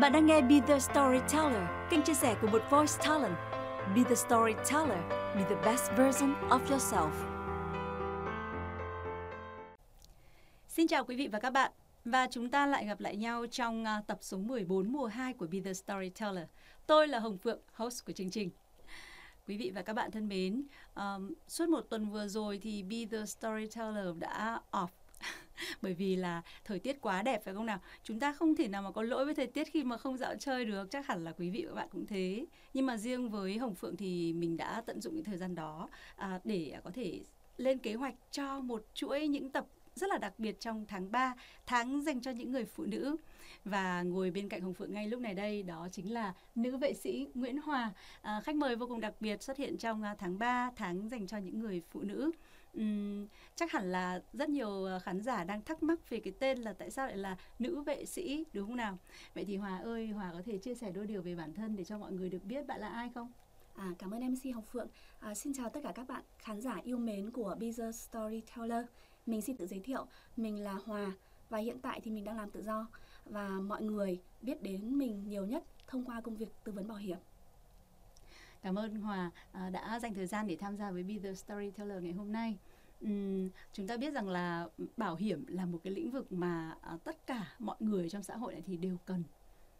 Bạn đang nghe Be The Storyteller, kênh chia sẻ của một voice talent. Be The Storyteller, be the best version of yourself. Xin chào quý vị và các bạn. Và chúng ta lại gặp lại nhau trong à, tập số 14 mùa 2 của Be The Storyteller. Tôi là Hồng Phượng, host của chương trình. Quý vị và các bạn thân mến, um, suốt một tuần vừa rồi thì Be The Storyteller đã off bởi vì là thời tiết quá đẹp phải không nào chúng ta không thể nào mà có lỗi với thời tiết khi mà không dạo chơi được chắc hẳn là quý vị và các bạn cũng thế nhưng mà riêng với hồng phượng thì mình đã tận dụng những thời gian đó à, để có thể lên kế hoạch cho một chuỗi những tập rất là đặc biệt trong tháng 3, tháng dành cho những người phụ nữ. Và ngồi bên cạnh Hồng Phượng ngay lúc này đây đó chính là nữ vệ sĩ Nguyễn Hòa, à, khách mời vô cùng đặc biệt xuất hiện trong à, tháng 3, tháng dành cho những người phụ nữ. Uhm, chắc hẳn là rất nhiều à, khán giả đang thắc mắc về cái tên là tại sao lại là nữ vệ sĩ đúng không nào? Vậy thì Hòa ơi, Hòa có thể chia sẻ đôi điều về bản thân để cho mọi người được biết bạn là ai không? À, cảm ơn MC Hồng Phượng. À, xin chào tất cả các bạn khán giả yêu mến của Bezer Storyteller. Mình xin tự giới thiệu, mình là Hòa và hiện tại thì mình đang làm tự do và mọi người biết đến mình nhiều nhất thông qua công việc tư vấn bảo hiểm. Cảm ơn Hòa à, đã dành thời gian để tham gia với Be The Storyteller ngày hôm nay. Uhm, chúng ta biết rằng là bảo hiểm là một cái lĩnh vực mà à, tất cả mọi người trong xã hội này thì đều cần.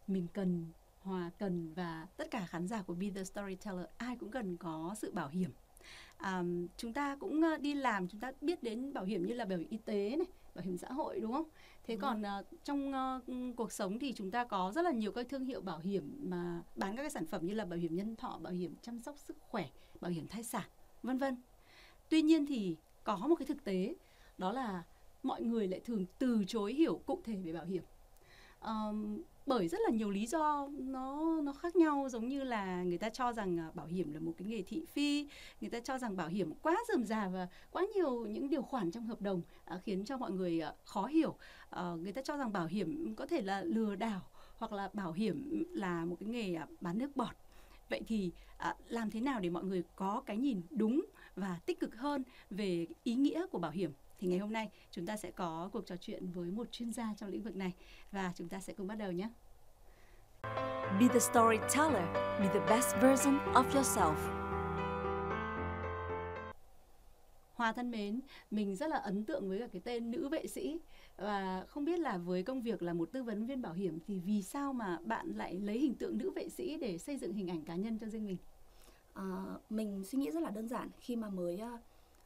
Mình cần Hòa cần và tất cả khán giả của Be The Storyteller ai cũng cần có sự bảo hiểm. À, chúng ta cũng đi làm chúng ta biết đến bảo hiểm như là bảo hiểm y tế này bảo hiểm xã hội đúng không? Thế đúng còn uh, trong uh, cuộc sống thì chúng ta có rất là nhiều các thương hiệu bảo hiểm mà bán các cái sản phẩm như là bảo hiểm nhân thọ bảo hiểm chăm sóc sức khỏe bảo hiểm thai sản vân vân. Tuy nhiên thì có một cái thực tế đó là mọi người lại thường từ chối hiểu cụ thể về bảo hiểm. Um, bởi rất là nhiều lý do nó nó khác nhau. Giống như là người ta cho rằng à, bảo hiểm là một cái nghề thị phi người ta cho rằng bảo hiểm quá rườm rà và quá nhiều những điều khoản trong hợp đồng à, khiến cho mọi người à, khó hiểu. À, người ta cho rằng bảo hiểm có thể là lừa đảo hoặc là bảo hiểm là một cái nghề à, bán nước bọt. Vậy thì à, làm thế nào để mọi người có cái nhìn đúng và tích cực hơn về ý nghĩa của bảo hiểm thì ngày hôm nay chúng ta sẽ có cuộc trò chuyện với một chuyên gia trong lĩnh vực này và chúng ta sẽ cùng bắt đầu nhé. Be the storyteller, be the best version of yourself. Hòa thân mến, mình rất là ấn tượng với cả cái tên nữ vệ sĩ và không biết là với công việc là một tư vấn viên bảo hiểm thì vì sao mà bạn lại lấy hình tượng nữ vệ sĩ để xây dựng hình ảnh cá nhân cho riêng mình? À, mình suy nghĩ rất là đơn giản khi mà mới uh,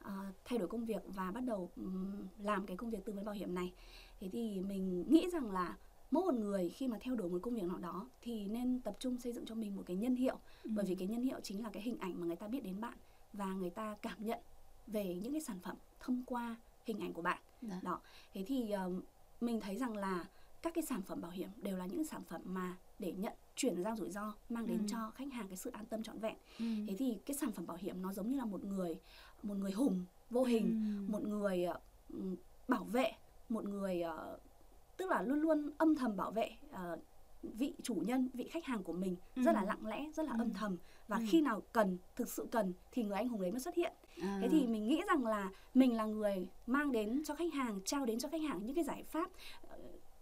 uh, thay đổi công việc và bắt đầu um, làm cái công việc tư vấn bảo hiểm này thế thì mình nghĩ rằng là mỗi một người khi mà theo đuổi một công việc nào đó thì nên tập trung xây dựng cho mình một cái nhân hiệu ừ. bởi vì cái nhân hiệu chính là cái hình ảnh mà người ta biết đến bạn và người ta cảm nhận về những cái sản phẩm thông qua hình ảnh của bạn Đã. Dạ. đó thế thì uh, mình thấy rằng là các cái sản phẩm bảo hiểm đều là những sản phẩm mà để nhận chuyển giao rủi ro mang đến ừ. cho khách hàng cái sự an tâm trọn vẹn ừ. thế thì cái sản phẩm bảo hiểm nó giống như là một người một người hùng vô hình ừ. một người uh, bảo vệ một người uh, tức là luôn luôn âm thầm bảo vệ uh, vị chủ nhân vị khách hàng của mình ừ. rất là lặng lẽ rất là ừ. âm thầm và ừ. khi nào cần thực sự cần thì người anh hùng đấy mới xuất hiện à. thế thì mình nghĩ rằng là mình là người mang đến cho khách hàng trao đến cho khách hàng những cái giải pháp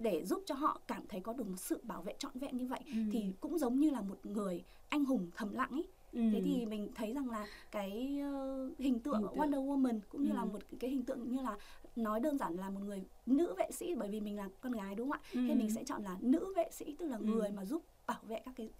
để giúp cho họ cảm thấy có được một sự bảo vệ trọn vẹn như vậy ừ. thì cũng giống như là một người anh hùng thầm lặng ấy Ừ. thế thì mình thấy rằng là cái uh, hình tượng, hình Wonder Woman cũng như ừ. là một cái hình tượng như là nói đơn giản là một người nữ vệ sĩ bởi vì mình là con gái đúng không ạ ừ. thế mình sẽ chọn là nữ vệ sĩ tức là ừ. người mà giúp bảo vệ các cái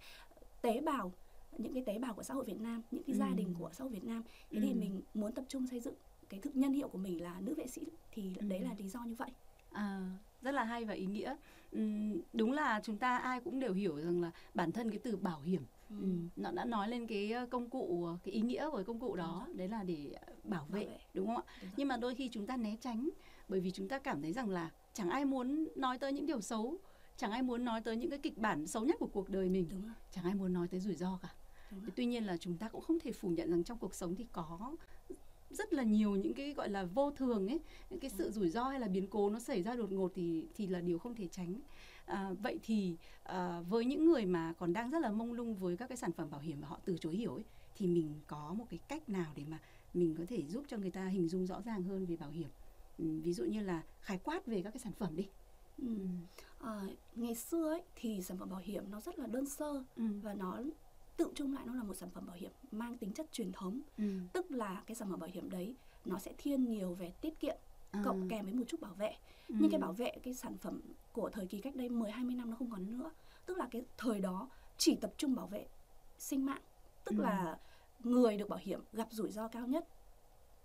tế bào những cái tế bào của xã hội Việt Nam những cái ừ. gia đình của xã hội Việt Nam thế ừ. thì mình muốn tập trung xây dựng cái thực nhân hiệu của mình là nữ vệ sĩ thì ừ. đấy là lý do như vậy à rất là hay và ý nghĩa. Uhm, đúng là chúng ta ai cũng đều hiểu rằng là bản thân cái từ bảo hiểm ừ. nó đã nói lên cái công cụ cái ý nghĩa của công cụ đó. Đấy là để bảo vệ, bảo vệ. đúng không ạ? Đúng nhưng mà đôi khi chúng ta né tránh bởi vì chúng ta cảm thấy rằng là chẳng ai muốn nói tới những điều xấu chẳng ai muốn nói tới những cái kịch bản xấu nhất của cuộc đời mình đúng chẳng ai muốn nói tới rủi ro cả. Tuy nhiên là chúng ta cũng không thể phủ nhận rằng trong cuộc sống thì có rất là nhiều những cái gọi là vô thường ấy những cái sự rủi ro hay là biến cố nó xảy ra đột ngột thì thì là điều không thể tránh à, vậy thì à, với những người mà còn đang rất là mông lung với các cái sản phẩm bảo hiểm mà họ từ chối hiểu ấy thì mình có một cái cách nào để mà mình có thể giúp cho người ta hình dung rõ ràng hơn về bảo hiểm ừ, ví dụ như là khái quát về các cái sản phẩm đi Ừ. à, ngày xưa ấy thì sản phẩm bảo hiểm nó rất là đơn sơ ừ. và nó tự chung lại nó là một sản phẩm bảo hiểm mang tính chất truyền thống Ừ. tức là cái sản phẩm bảo hiểm đấy nó sẽ thiên nhiều về tiết kiệm À. cộng kèm với một chút bảo vệ Ừ. nhưng cái bảo vệ cái sản phẩm của thời kỳ cách đây 10 20 năm nó không còn nữa tức là cái thời đó chỉ tập trung bảo vệ sinh mạng tức Ừ. là người được bảo hiểm gặp rủi ro cao nhất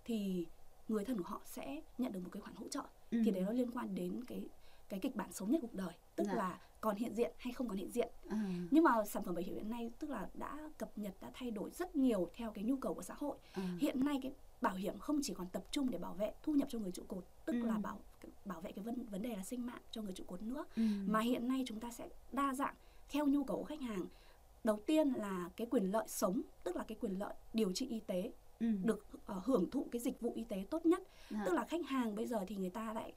thì người thân của họ sẽ nhận được một cái khoản hỗ trợ Ừ. thì đấy nó liên quan đến cái cái kịch bản xấu nhất cuộc đời tức Dạ. là còn hiện diện hay không còn hiện diện À. nhưng mà sản phẩm bảo hiểm hiện nay tức là đã cập nhật đã thay đổi rất nhiều theo cái nhu cầu của xã hội À. hiện nay cái bảo hiểm không chỉ còn tập trung để bảo vệ thu nhập cho người trụ cột tức Ừ. là bảo bảo vệ cái vấn vấn đề là sinh mạng cho người trụ cột nữa Ừ. mà hiện nay chúng ta sẽ đa dạng theo nhu cầu của khách hàng đầu tiên là cái quyền lợi sống tức là cái quyền lợi điều trị y tế Ừ. được ờ, hưởng thụ cái dịch vụ y tế tốt nhất Dạ. tức là khách hàng bây giờ thì người ta lại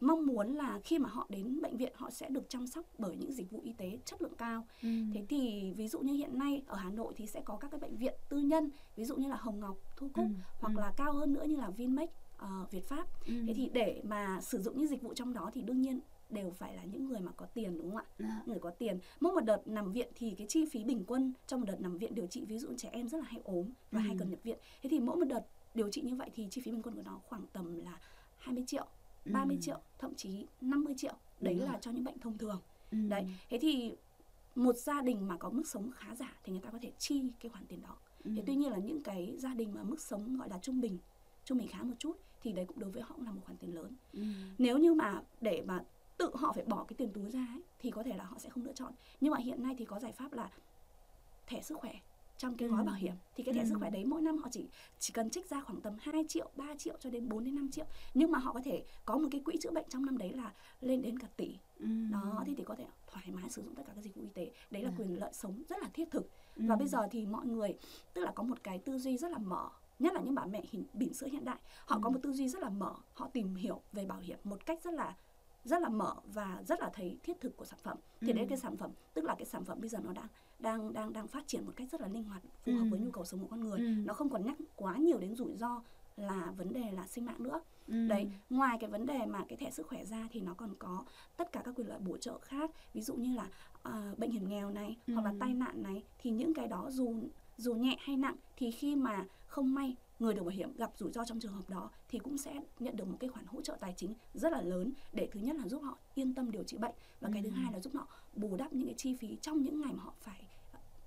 mong muốn là khi mà họ đến bệnh viện họ sẽ được chăm sóc bởi những dịch vụ y tế chất lượng cao Ừ. thế thì ví dụ như hiện nay ở Hà Nội thì sẽ có các cái bệnh viện tư nhân ví dụ như là Hồng Ngọc Thu Cúc Ừ. hoặc Ừ. là cao hơn nữa như là Vinmec ờ, Việt Pháp Ừ. thế thì để mà sử dụng những dịch vụ trong đó thì đương nhiên đều phải là những người mà có tiền đúng không ạ Dạ. người có tiền mỗi một đợt nằm viện thì cái chi phí bình quân trong một đợt nằm viện điều trị ví dụ trẻ em rất là hay ốm và Ừ. hay cần nhập viện thế thì mỗi một đợt điều trị như vậy thì chi phí bình quân của nó khoảng tầm là 20 triệu 30 Ừ. triệu thậm chí 50 triệu đấy Đúng là rồi. cho những bệnh thông thường Ừ. đấy thế thì một gia đình mà có mức sống khá giả thì người ta có thể chi cái khoản tiền đó Ừ. thế tuy nhiên là những cái gia đình mà mức sống gọi là trung bình trung bình khá một chút thì đấy cũng đối với họ cũng là một khoản tiền lớn Ừ. nếu như mà để mà tự họ phải bỏ cái tiền túi ra ấy, thì có thể là họ sẽ không lựa chọn nhưng mà hiện nay thì có giải pháp là thẻ sức khỏe trong cái gói Ừ. bảo hiểm thì cái thẻ Ừ. sức khỏe đấy mỗi năm họ chỉ chỉ cần trích ra khoảng tầm 2 triệu 3 triệu cho đến 4 đến 5 triệu nhưng mà họ có thể có một cái quỹ chữa bệnh trong năm đấy là lên đến cả tỷ Ừ. đó thì thì có thể thoải mái sử dụng tất cả các dịch vụ y tế đấy là Dạ. quyền lợi sống rất là thiết thực Ừ. và bây giờ thì mọi người tức là có một cái tư duy rất là mở nhất là những bà mẹ hình bỉm sữa hiện đại họ có Ừ. một tư duy rất là mở họ tìm hiểu về bảo hiểm một cách rất là rất là mở và rất là thấy thiết thực của sản phẩm thì Ừ. đấy cái sản phẩm tức là cái sản phẩm bây giờ nó đang đang đang đang phát triển một cách rất là linh hoạt phù hợp Ừ. với nhu cầu sống của con người Ừ. nó không còn nhắc quá nhiều đến rủi ro là vấn đề là sinh mạng nữa Ừ. đấy ngoài cái vấn đề mà cái thẻ sức khỏe ra thì nó còn có tất cả các quyền lợi bổ trợ khác ví dụ như là à, bệnh hiểm nghèo này hoặc là Ừ. tai nạn này thì những cái đó dù dù nhẹ hay nặng thì khi mà không may người được bảo hiểm gặp rủi ro trong trường hợp đó thì cũng sẽ nhận được một cái khoản hỗ trợ tài chính rất là lớn để thứ nhất là giúp họ yên tâm điều trị bệnh và cái thứ Ừ. hai là giúp họ bù đắp những cái chi phí trong những ngày mà họ phải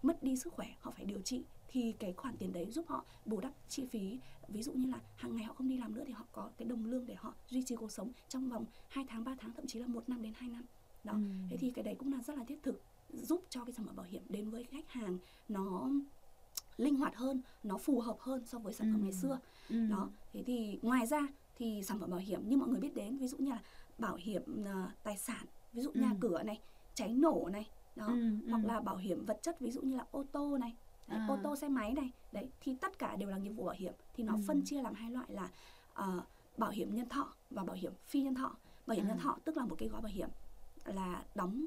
mất đi sức khỏe họ phải điều trị thì cái khoản tiền đấy giúp họ bù đắp chi phí ví dụ như là hàng ngày họ không đi làm nữa thì họ có cái đồng lương để họ duy trì cuộc sống trong vòng 2 tháng 3 tháng thậm chí là một năm đến 2 năm đó Ừ. thế thì cái đấy cũng là rất là thiết thực giúp cho cái sản phẩm bảo hiểm đến với khách hàng nó linh hoạt hơn nó phù hợp hơn so với sản phẩm Ừ. ngày xưa Ừ. đó thế thì ngoài ra thì sản phẩm bảo hiểm như mọi người biết đến ví dụ như là bảo hiểm ờ, tài sản ví dụ nhà Ừ. cửa này cháy nổ này đó Ừ. hoặc Ừ. là bảo hiểm vật chất ví dụ như là ô tô này đấy, À. ô tô xe máy này đấy thì tất cả đều là nghiệp vụ bảo hiểm thì nó Ừ. phân chia làm hai loại là ờ, bảo hiểm nhân thọ và bảo hiểm phi nhân thọ bảo hiểm À. nhân thọ tức là một cái gói bảo hiểm là đóng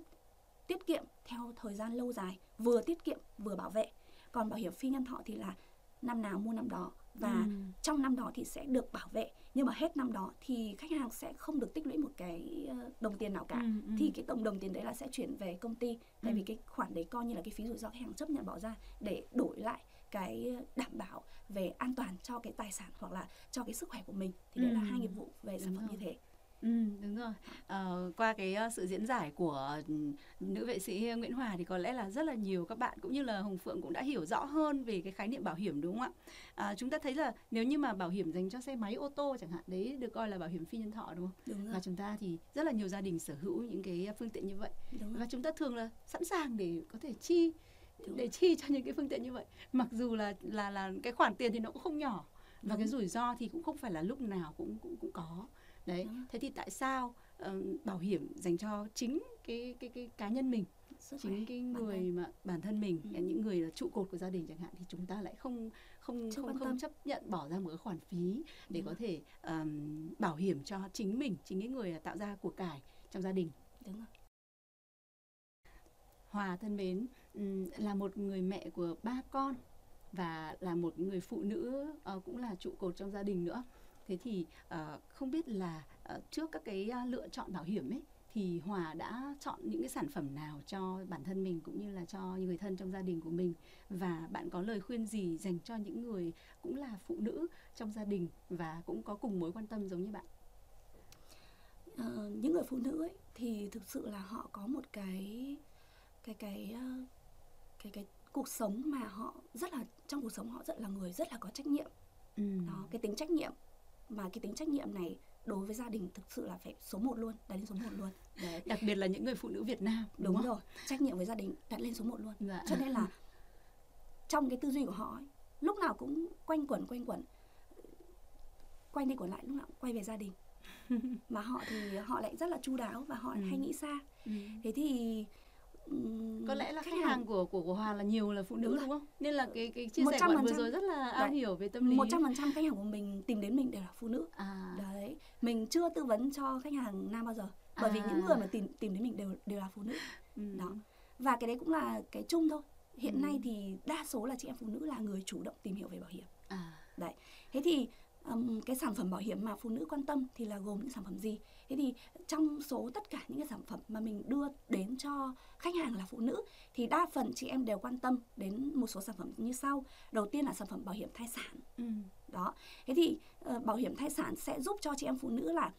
tiết kiệm theo thời gian lâu dài vừa tiết kiệm vừa bảo vệ còn bảo hiểm phi nhân thọ thì là năm nào mua năm đó và Ừ. trong năm đó thì sẽ được bảo vệ nhưng mà hết năm đó thì khách hàng sẽ không được tích lũy một cái ờ, đồng tiền nào cả Ừ, ừ. thì cái tổng đồng tiền đấy là sẽ chuyển về công ty tại Ừ. vì cái khoản đấy coi như là cái phí rủi ro khách hàng chấp nhận bỏ ra để đổi lại cái đảm bảo về an toàn cho cái tài sản hoặc là cho cái sức khỏe của mình thì đấy là Ừ. hai nghiệp vụ về sản Đúng phẩm rồi. như thế Ừ, đúng rồi. Ờ, qua cái ờ, sự diễn giải của ừ, nữ vệ sĩ Nguyễn Hòa thì có lẽ là rất là nhiều các bạn cũng như là Hồng Phượng cũng đã hiểu rõ hơn về cái khái niệm bảo hiểm đúng không ạ? À, chúng ta thấy là nếu như mà bảo hiểm dành cho xe máy ô tô chẳng hạn đấy được coi là bảo hiểm phi nhân thọ đúng không? đúng rồi Và chúng ta thì rất là nhiều gia đình sở hữu những cái phương tiện như vậy đúng rồi và chúng ta thường là sẵn sàng để có thể chi Đúng để rồi. chi cho những cái phương tiện như vậy mặc dù là là là cái khoản tiền thì nó cũng không nhỏ và Đúng. cái rủi ro thì cũng không phải là lúc nào cũng cũng cũng có đấy thế thì tại sao ờm, bảo hiểm dành cho chính cái cái cái cá nhân mình sức chính cái bản người thân. mà bản thân mình Ừ. những người là trụ cột của gia đình chẳng hạn thì chúng ta lại không không Chưa không không chấp nhận bỏ ra một cái khoản phí để Đúng có rồi. thể ờm, bảo hiểm cho chính mình chính cái người tạo ra của cải trong gia đình đúng rồi Hòa thân mến, ừm, là một người mẹ của ba con và là một người phụ nữ ờ, cũng là trụ cột trong gia đình nữa. Thế thì ờ, không biết là ờ, trước các cái ờ, lựa chọn bảo hiểm ấy thì Hòa đã chọn những cái sản phẩm nào cho bản thân mình cũng như là cho người thân trong gia đình của mình và bạn có lời khuyên gì dành cho những người cũng là phụ nữ trong gia đình và cũng có cùng mối quan tâm giống như bạn? Uh, những người phụ nữ ấy thì thực sự là họ có một cái cái cái uh, cái cái cuộc sống mà họ rất là trong cuộc sống họ rất là người rất là có trách nhiệm ừ. đó cái tính trách nhiệm mà cái tính trách nhiệm này đối với gia đình thực sự là phải số 1 luôn đặt lên số 1 luôn Đấy. đặc biệt là những người phụ nữ Việt Nam đúng, đúng rồi trách nhiệm với gia đình đặt lên số 1 luôn dạ. cho nên là trong cái tư duy của họ ấy, lúc nào cũng quanh quẩn quanh quẩn quay đi quẩn lại lúc nào cũng quay về gia đình mà họ thì họ lại rất là chu đáo và họ ừ. hay nghĩ xa ừ. thế thì có lẽ là khách, khách hàng của của của Hòa là nhiều là phụ nữ đúng, đúng không? Nên là cái cái chia sẻ của bạn vừa rồi rất là am hiểu về tâm lý. Một trăm phần trăm khách hàng của mình tìm đến mình đều là phụ nữ. À. Đấy, mình chưa tư vấn cho khách hàng nam bao giờ, bởi à. vì những người mà tìm tìm đến mình đều đều là phụ nữ. Ừ. Đó. Và cái đấy cũng là cái chung thôi. Hiện ừ. nay thì đa số là chị em phụ nữ là người chủ động tìm hiểu về bảo hiểm. À. Đấy. Thế thì um, cái sản phẩm bảo hiểm mà phụ nữ quan tâm thì là gồm những sản phẩm gì thế thì trong số tất cả những cái sản phẩm mà mình đưa đến cho khách hàng là phụ nữ thì đa phần chị em đều quan tâm đến một số sản phẩm như sau đầu tiên là sản phẩm bảo hiểm thai sản ừ. đó thế thì uh, bảo hiểm thai sản sẽ giúp cho chị em phụ nữ là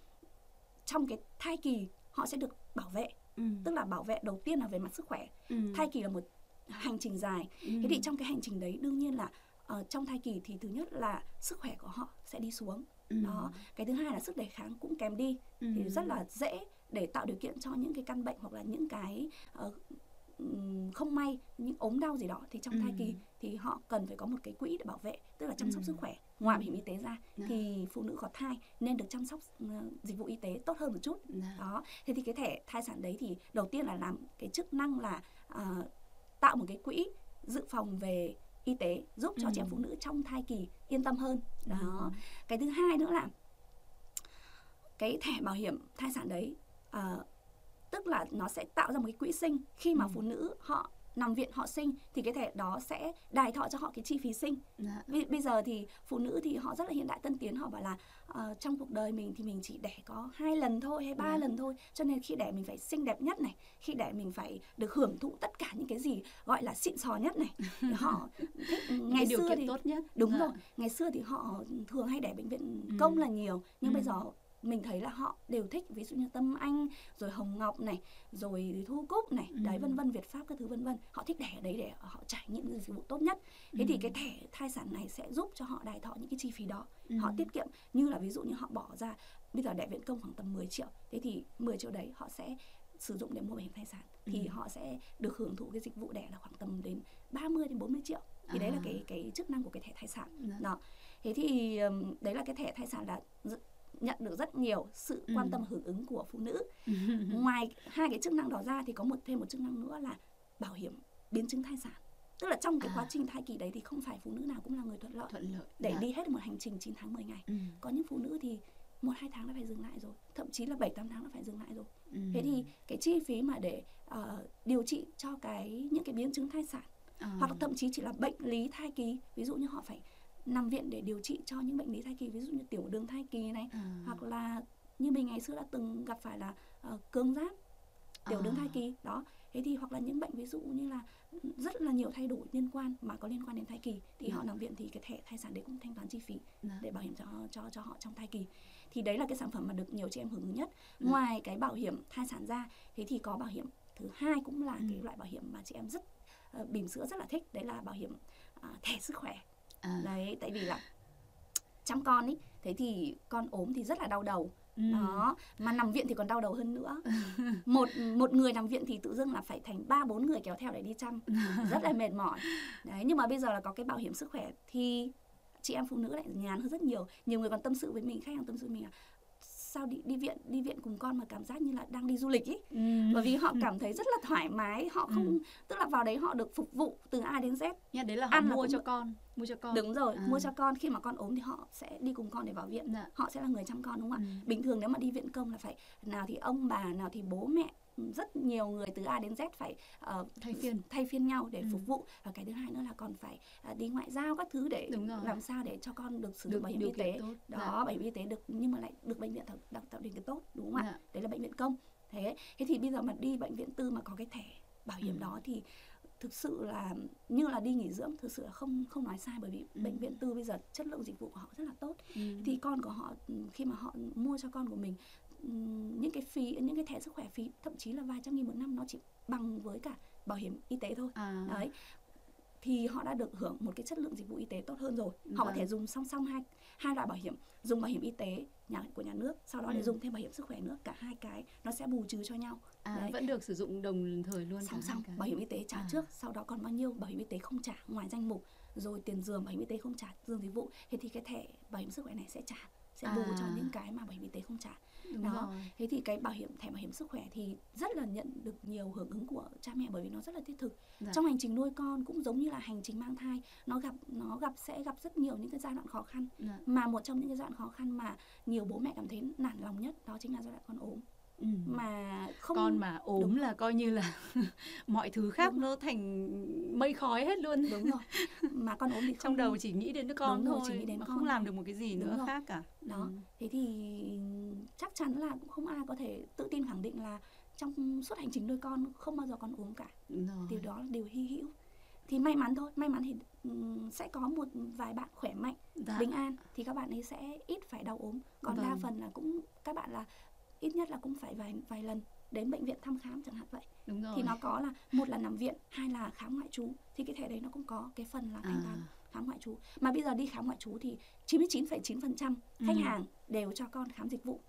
trong cái thai kỳ họ sẽ được bảo vệ ừ. tức là bảo vệ đầu tiên là về mặt sức khỏe ừ. thai kỳ là một hành trình dài ừ. thế thì trong cái hành trình đấy đương nhiên là uh, trong thai kỳ thì thứ nhất là sức khỏe của họ sẽ đi xuống ừ. đó cái thứ hai là sức đề kháng cũng kém đi ừ. thì rất là dễ để tạo điều kiện cho những cái căn bệnh hoặc là những cái uh, không may những ốm đau gì đó thì trong ừ. thai kỳ thì họ cần phải có một cái quỹ để bảo vệ tức là chăm sóc ừ. sức khỏe ngoài bảo hiểm y tế ra Đó. thì phụ nữ có thai nên được chăm sóc uh, dịch vụ y tế tốt hơn một chút Đó. đó thế thì cái thẻ thai sản đấy thì đầu tiên là làm cái chức năng là uh, tạo một cái quỹ dự phòng về y tế giúp cho ừ. chị em phụ nữ trong thai kỳ yên tâm hơn đó ừ. cái thứ hai nữa là cái thẻ bảo hiểm thai sản đấy uh, tức là nó sẽ tạo ra một cái quỹ sinh khi mà ừ. phụ nữ họ nằm viện họ sinh thì cái thẻ đó sẽ đài thọ cho họ cái chi phí sinh dạ. bây giờ thì phụ nữ thì họ rất là hiện đại tân tiến họ bảo là uh, trong cuộc đời mình thì mình chỉ đẻ có hai lần thôi hay ba dạ. lần thôi cho nên khi đẻ mình phải xinh đẹp nhất này khi đẻ mình phải được hưởng thụ tất cả những cái gì gọi là xịn sò nhất này họ thích ngày điều kiện thì tốt nhất đúng dạ. rồi ngày xưa thì họ thường hay đẻ bệnh viện ừ. công là nhiều nhưng ừ. bây giờ mình thấy là họ đều thích ví dụ như tâm anh rồi hồng ngọc này rồi thu cúc này ừ. đấy vân vân việt pháp các thứ vân vân họ thích đẻ ở đấy để họ trải nghiệm dịch vụ tốt nhất thế ừ. thì cái thẻ thai sản này sẽ giúp cho họ đài thọ những cái chi phí đó ừ. họ tiết kiệm như là ví dụ như họ bỏ ra bây giờ đẻ viện công khoảng tầm 10 triệu thế thì 10 triệu đấy họ sẽ sử dụng để mua bảo hiểm thai sản thì ừ. họ sẽ được hưởng thụ cái dịch vụ đẻ là khoảng tầm đến 30 đến 40 triệu thì à. đấy là à. cái cái chức năng của cái thẻ thai sản dạ. đó thế thì đấy là cái thẻ thai sản là nhận được rất nhiều sự ừ. quan tâm hưởng ứng của phụ nữ ngoài hai cái chức năng đó ra thì có một thêm một chức năng nữa là bảo hiểm biến chứng thai sản tức là trong cái à. quá trình thai kỳ đấy thì không phải phụ nữ nào cũng là người thuận lợi, thuận lợi để dạ. đi hết một hành trình 9 tháng 10 ngày ừ. có những phụ nữ thì một hai tháng đã phải dừng lại rồi thậm chí là bảy tám tháng đã phải dừng lại rồi ừ. thế thì cái chi phí mà để uh, điều trị cho cái những cái biến chứng thai sản à. hoặc thậm chí chỉ là bệnh lý thai kỳ ví dụ như họ phải nằm viện để điều trị cho những bệnh lý thai kỳ ví dụ như tiểu đường thai kỳ này à. hoặc là như mình ngày xưa đã từng gặp phải là uh, cương giáp tiểu à. đường thai kỳ đó thế thì hoặc là những bệnh ví dụ như là rất là nhiều thay đổi liên quan mà có liên quan đến thai kỳ thì họ dạ. nằm viện thì cái thẻ thai sản đấy cũng thanh toán chi phí dạ. để bảo hiểm cho cho cho họ trong thai kỳ thì đấy là cái sản phẩm mà được nhiều chị em hưởng ứng nhất dạ. ngoài cái bảo hiểm thai sản ra thế thì có bảo hiểm thứ hai cũng là ừ. cái loại bảo hiểm mà chị em rất uh, bỉm sữa rất là thích đấy là bảo hiểm uh, thẻ sức khỏe à. đấy tại vì là chăm con ý thế thì con ốm thì rất là đau đầu. Ừ. đó mà nằm viện thì còn đau đầu hơn nữa. Một một người nằm viện thì tự dưng là phải thành ba bốn người kéo theo để đi chăm. Rất là mệt mỏi. Đấy nhưng mà bây giờ là có cái bảo hiểm sức khỏe thì chị em phụ nữ lại nhàn hơn rất nhiều. Nhiều người còn tâm sự với mình khách hàng tâm sự với mình là sao đi đi viện đi viện cùng con mà cảm giác như là đang đi du lịch ấy ừ. bởi vì họ cảm thấy rất là thoải mái họ không ừ. tức là vào đấy họ được phục vụ từ A đến Z nha đấy là họ Ăn mua là cho con mua cho con đúng rồi à. mua cho con khi mà con ốm thì họ sẽ đi cùng con để vào viện dạ. họ sẽ là người chăm con đúng không ạ ừ. bình thường nếu mà đi viện công là phải nào thì ông bà nào thì bố mẹ rất nhiều người từ A đến Z phải uh, thay phiên thay phiên nhau để ừ. phục vụ và cái thứ hai nữa là còn phải uh, đi ngoại giao các thứ để làm sao để cho con được sử dụng bảo hiểm y tế tốt. đó dạ. bảo hiểm y tế được nhưng mà lại được bệnh viện tạo, tạo điều kiện tốt đúng không ạ dạ. đấy là bệnh viện công thế thế thì bây giờ mà đi bệnh viện tư mà có cái thẻ bảo hiểm Ừ. đó thì thực sự là như là đi nghỉ dưỡng thực sự là không không nói sai bởi vì Ừ. bệnh viện tư bây giờ chất lượng dịch vụ của họ rất là tốt Ừ. thì con của họ khi mà họ mua cho con của mình những cái phí những cái thẻ sức khỏe phí thậm chí là vài trăm nghìn một năm nó chỉ bằng với cả bảo hiểm y tế thôi à, đấy thì họ đã được hưởng một cái chất lượng dịch vụ y tế tốt hơn rồi họ có Vâng. thể dùng song song hai hai loại bảo hiểm dùng bảo hiểm y tế nhà của nhà nước sau đó để Ừ. dùng thêm bảo hiểm sức khỏe nữa cả hai cái nó sẽ bù trừ cho nhau à, đấy. vẫn được sử dụng đồng thời luôn song song cái. bảo hiểm y tế trả À. trước sau đó còn bao nhiêu bảo hiểm y tế không trả ngoài danh mục rồi tiền giường bảo hiểm y tế không trả giường dịch vụ thế thì cái thẻ bảo hiểm sức khỏe này sẽ trả sẽ bù cho À. những cái mà bảo hiểm y tế không trả Đúng đó. rồi. thế thì cái bảo hiểm thẻ bảo hiểm sức khỏe thì rất là nhận được nhiều hưởng ứng của cha mẹ bởi vì nó rất là thiết thực Dạ. trong hành trình nuôi con cũng giống như là hành trình mang thai nó gặp nó gặp sẽ gặp rất nhiều những cái giai đoạn khó khăn Dạ. mà một trong những cái giai đoạn khó khăn mà nhiều bố mẹ cảm thấy nản lòng nhất đó chính là giai đoạn con ốm Ừ. mà không con mà ốm Đúng. là coi như là mọi thứ khác Đúng. nó thành mây khói hết luôn đúng rồi mà con ốm thì không trong đầu chỉ nghĩ đến đứa con Đúng rồi, thôi chỉ nghĩ đến mà con không làm được một cái gì Đúng nữa rồi. khác cả đó Ừ. thế thì chắc chắn là cũng không ai có thể tự tin khẳng định là trong suốt hành trình nuôi con không bao giờ con ốm cả rồi. điều đó là điều hy hữu thì may mắn thôi may mắn thì sẽ có một vài bạn khỏe mạnh Dạ. bình an thì các bạn ấy sẽ ít phải đau ốm còn đa Vâng. phần là cũng các bạn là ít nhất là cũng phải vài vài lần đến bệnh viện thăm khám chẳng hạn vậy. Đúng rồi. thì nó có là một là nằm viện hai là khám ngoại trú. Thì cái thẻ đấy nó cũng có cái phần là thanh à, toán khám ngoại trú. Mà bây giờ đi khám ngoại trú thì 99,9% khách Ừ. hàng đều cho con khám dịch vụ.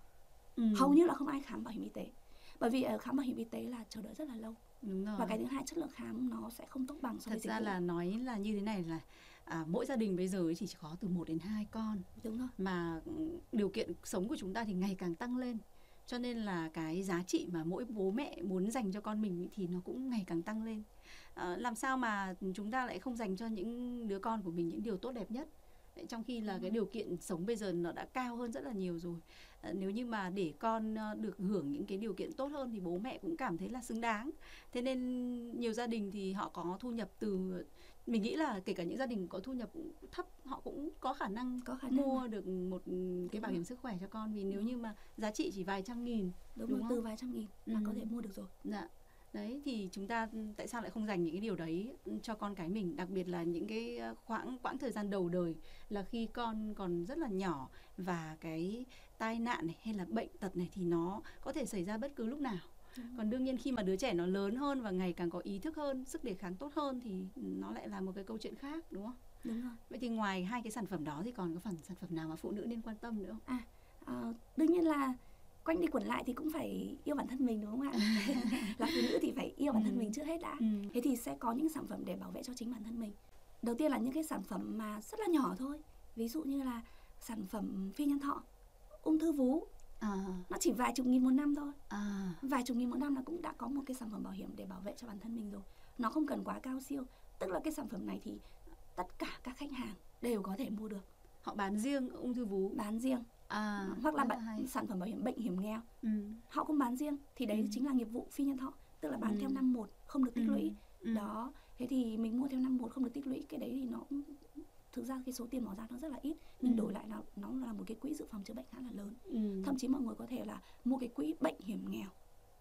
Ừ. hầu như là không ai khám bảo hiểm y tế. Bởi vì ở khám bảo hiểm y tế là chờ đợi rất là lâu. Đúng rồi. và cái thứ hai chất lượng khám nó sẽ không tốt bằng so với thật dịch ra vụ. là nói là như thế này là à, mỗi gia đình bây giờ chỉ có từ 1 đến 2 con. Đúng rồi. Mà ừ, điều kiện sống của chúng ta thì ngày càng tăng lên cho nên là cái giá trị mà mỗi bố mẹ muốn dành cho con mình thì nó cũng ngày càng tăng lên. À, làm sao mà chúng ta lại không dành cho những đứa con của mình những điều tốt đẹp nhất? Trong khi là cái điều kiện sống bây giờ nó đã cao hơn rất là nhiều rồi. À, nếu như mà để con ờ, được hưởng những cái điều kiện tốt hơn thì bố mẹ cũng cảm thấy là xứng đáng. Thế nên nhiều gia đình thì họ có thu nhập từ mình nghĩ là kể cả những gia đình có thu nhập thấp họ cũng có khả năng có khả năng mua mà. được một cái bảo hiểm sức khỏe cho con vì nếu như mà giá trị chỉ vài trăm nghìn đúng, đúng không? từ vài trăm nghìn là Ừ. có thể mua được rồi dạ đấy thì chúng ta tại sao lại không dành những cái điều đấy cho con cái mình đặc biệt là những cái ờ, khoảng quãng thời gian đầu đời là khi con còn rất là nhỏ và cái tai nạn này hay là bệnh tật này thì nó có thể xảy ra bất cứ lúc nào. Còn đương nhiên khi mà đứa trẻ nó lớn hơn và ngày càng có ý thức hơn sức đề kháng tốt hơn thì nó lại là một cái câu chuyện khác đúng không? Đúng rồi. Vậy thì ngoài hai cái sản phẩm đó thì còn có phần sản phẩm nào mà phụ nữ nên quan tâm nữa không? Ờ, đương nhiên là quanh đi quẩn lại thì cũng phải yêu bản thân mình đúng không ạ? Là phụ nữ thì phải yêu bản thân Ừ. mình trước hết đã. Ừ. thế thì sẽ có những sản phẩm để bảo vệ cho chính bản thân mình. Đầu tiên là những cái sản phẩm mà rất là nhỏ thôi. Ví dụ như là sản phẩm phi nhân thọ ung thư vú à, nó chỉ vài chục nghìn một năm thôi à, vài chục nghìn một năm là cũng đã có một cái sản phẩm bảo hiểm để bảo vệ cho bản thân mình rồi nó không cần quá cao siêu tức là cái sản phẩm này thì tất cả các khách hàng đều có thể mua được họ bán riêng ung thư vú bán riêng à hoặc là bạn hay. sản phẩm bảo hiểm bệnh hiểm nghèo ừ. họ cũng bán riêng thì đấy Ừ. chính là nghiệp vụ phi nhân thọ tức là bán Ừ. theo năm một không được tích Ừ. lũy Ừ. đó thế thì mình mua theo năm một không được tích lũy cái đấy thì nó cũng thực ra cái số tiền bỏ ra nó rất là ít nhưng Ừ. đổi lại là nó là một cái quỹ dự phòng chữa bệnh khá là lớn Ừ. thậm chí mọi người có thể là mua cái quỹ bệnh hiểm nghèo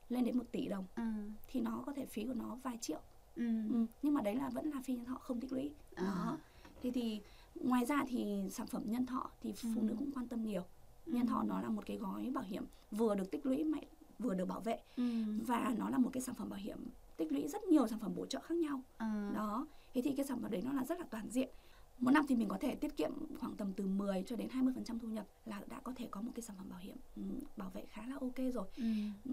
lên đến một tỷ đồng à, thì nó có thể phí của nó vài triệu ừ. ừ. nhưng mà đấy là vẫn là phi nhân thọ không tích lũy À. đó thế thì ngoài ra thì sản phẩm nhân thọ thì phụ Ừ. nữ cũng quan tâm nhiều nhân thọ nó là một cái gói bảo hiểm vừa được tích lũy mà vừa được bảo vệ Ừ. và nó là một cái sản phẩm bảo hiểm tích lũy rất nhiều sản phẩm bổ trợ khác nhau À. đó thế thì cái sản phẩm đấy nó là rất là toàn diện một năm thì mình có thể tiết kiệm khoảng tầm từ 10 cho đến 20% thu nhập là đã có thể có một cái sản phẩm bảo hiểm ừ, bảo vệ khá là ok rồi Ừ. ừ,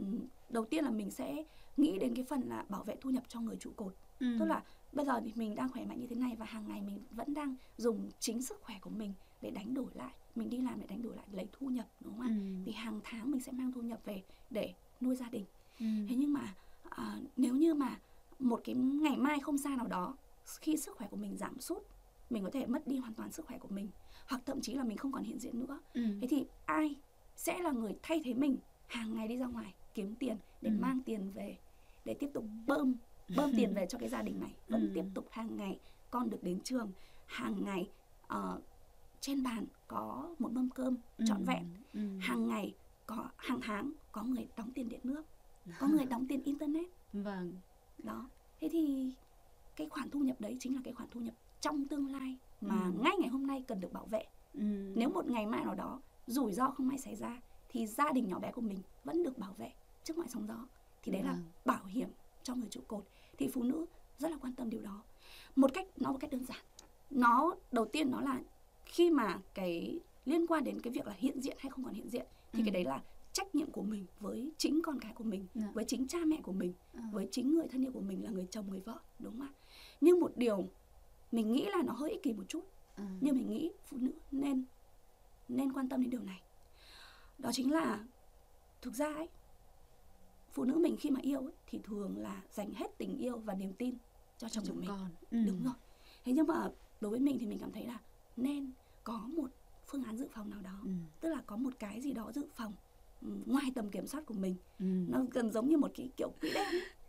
đầu tiên là mình sẽ nghĩ đến cái phần là bảo vệ thu nhập cho người trụ cột Ừ. tức là bây giờ thì mình đang khỏe mạnh như thế này và hàng ngày mình vẫn đang dùng chính sức khỏe của mình để đánh đổi lại mình đi làm để đánh đổi lại lấy thu nhập đúng không ạ Ừ. thì hàng tháng mình sẽ mang thu nhập về để nuôi gia đình Ừ. thế nhưng mà à, nếu như mà một cái ngày mai không xa nào đó khi sức khỏe của mình giảm sút mình có thể mất đi hoàn toàn sức khỏe của mình hoặc thậm chí là mình không còn hiện diện nữa Ừ. thế thì ai sẽ là người thay thế mình hàng ngày đi ra ngoài kiếm tiền để Ừ. mang tiền về để tiếp tục bơm bơm tiền về cho cái gia đình này vẫn Ừ. tiếp tục hàng ngày con được đến trường hàng ngày ờ, trên bàn có một mâm cơm trọn Ừ. vẹn Ừ. hàng ngày có hàng tháng có người đóng tiền điện nước có người đóng tiền internet vâng đó thế thì cái khoản thu nhập đấy chính là cái khoản thu nhập trong tương lai mà Ừ. ngay ngày hôm nay cần được bảo vệ ừ. nếu một ngày mai nào đó rủi ro không may xảy ra thì gia đình nhỏ bé của mình vẫn được bảo vệ trước mọi sóng gió thì đấy là Vâng. bảo hiểm cho người trụ cột thì phụ nữ rất là quan tâm điều đó một cách nó một cách đơn giản nó đầu tiên nó là khi mà cái liên quan đến cái việc là hiện diện hay không còn hiện diện thì Ừ. cái đấy là trách nhiệm của mình với chính con cái của mình Dạ. với chính cha mẹ của mình À. với chính người thân yêu của mình là người chồng người vợ đúng không ạ nhưng một điều mình nghĩ là nó hơi ích kỷ một chút À. nhưng mình nghĩ phụ nữ nên nên quan tâm đến điều này đó chính là thực ra ấy phụ nữ mình khi mà yêu ấy, thì thường là dành hết tình yêu và niềm tin cho chồng của chồng mình con ừ. đúng rồi thế nhưng mà đối với mình thì mình cảm thấy là nên có một phương án dự phòng nào đó ừ. tức là có một cái gì đó dự phòng ừ, ngoài tầm kiểm soát của mình Ừ. nó gần giống như một cái kiểu quỹ đen.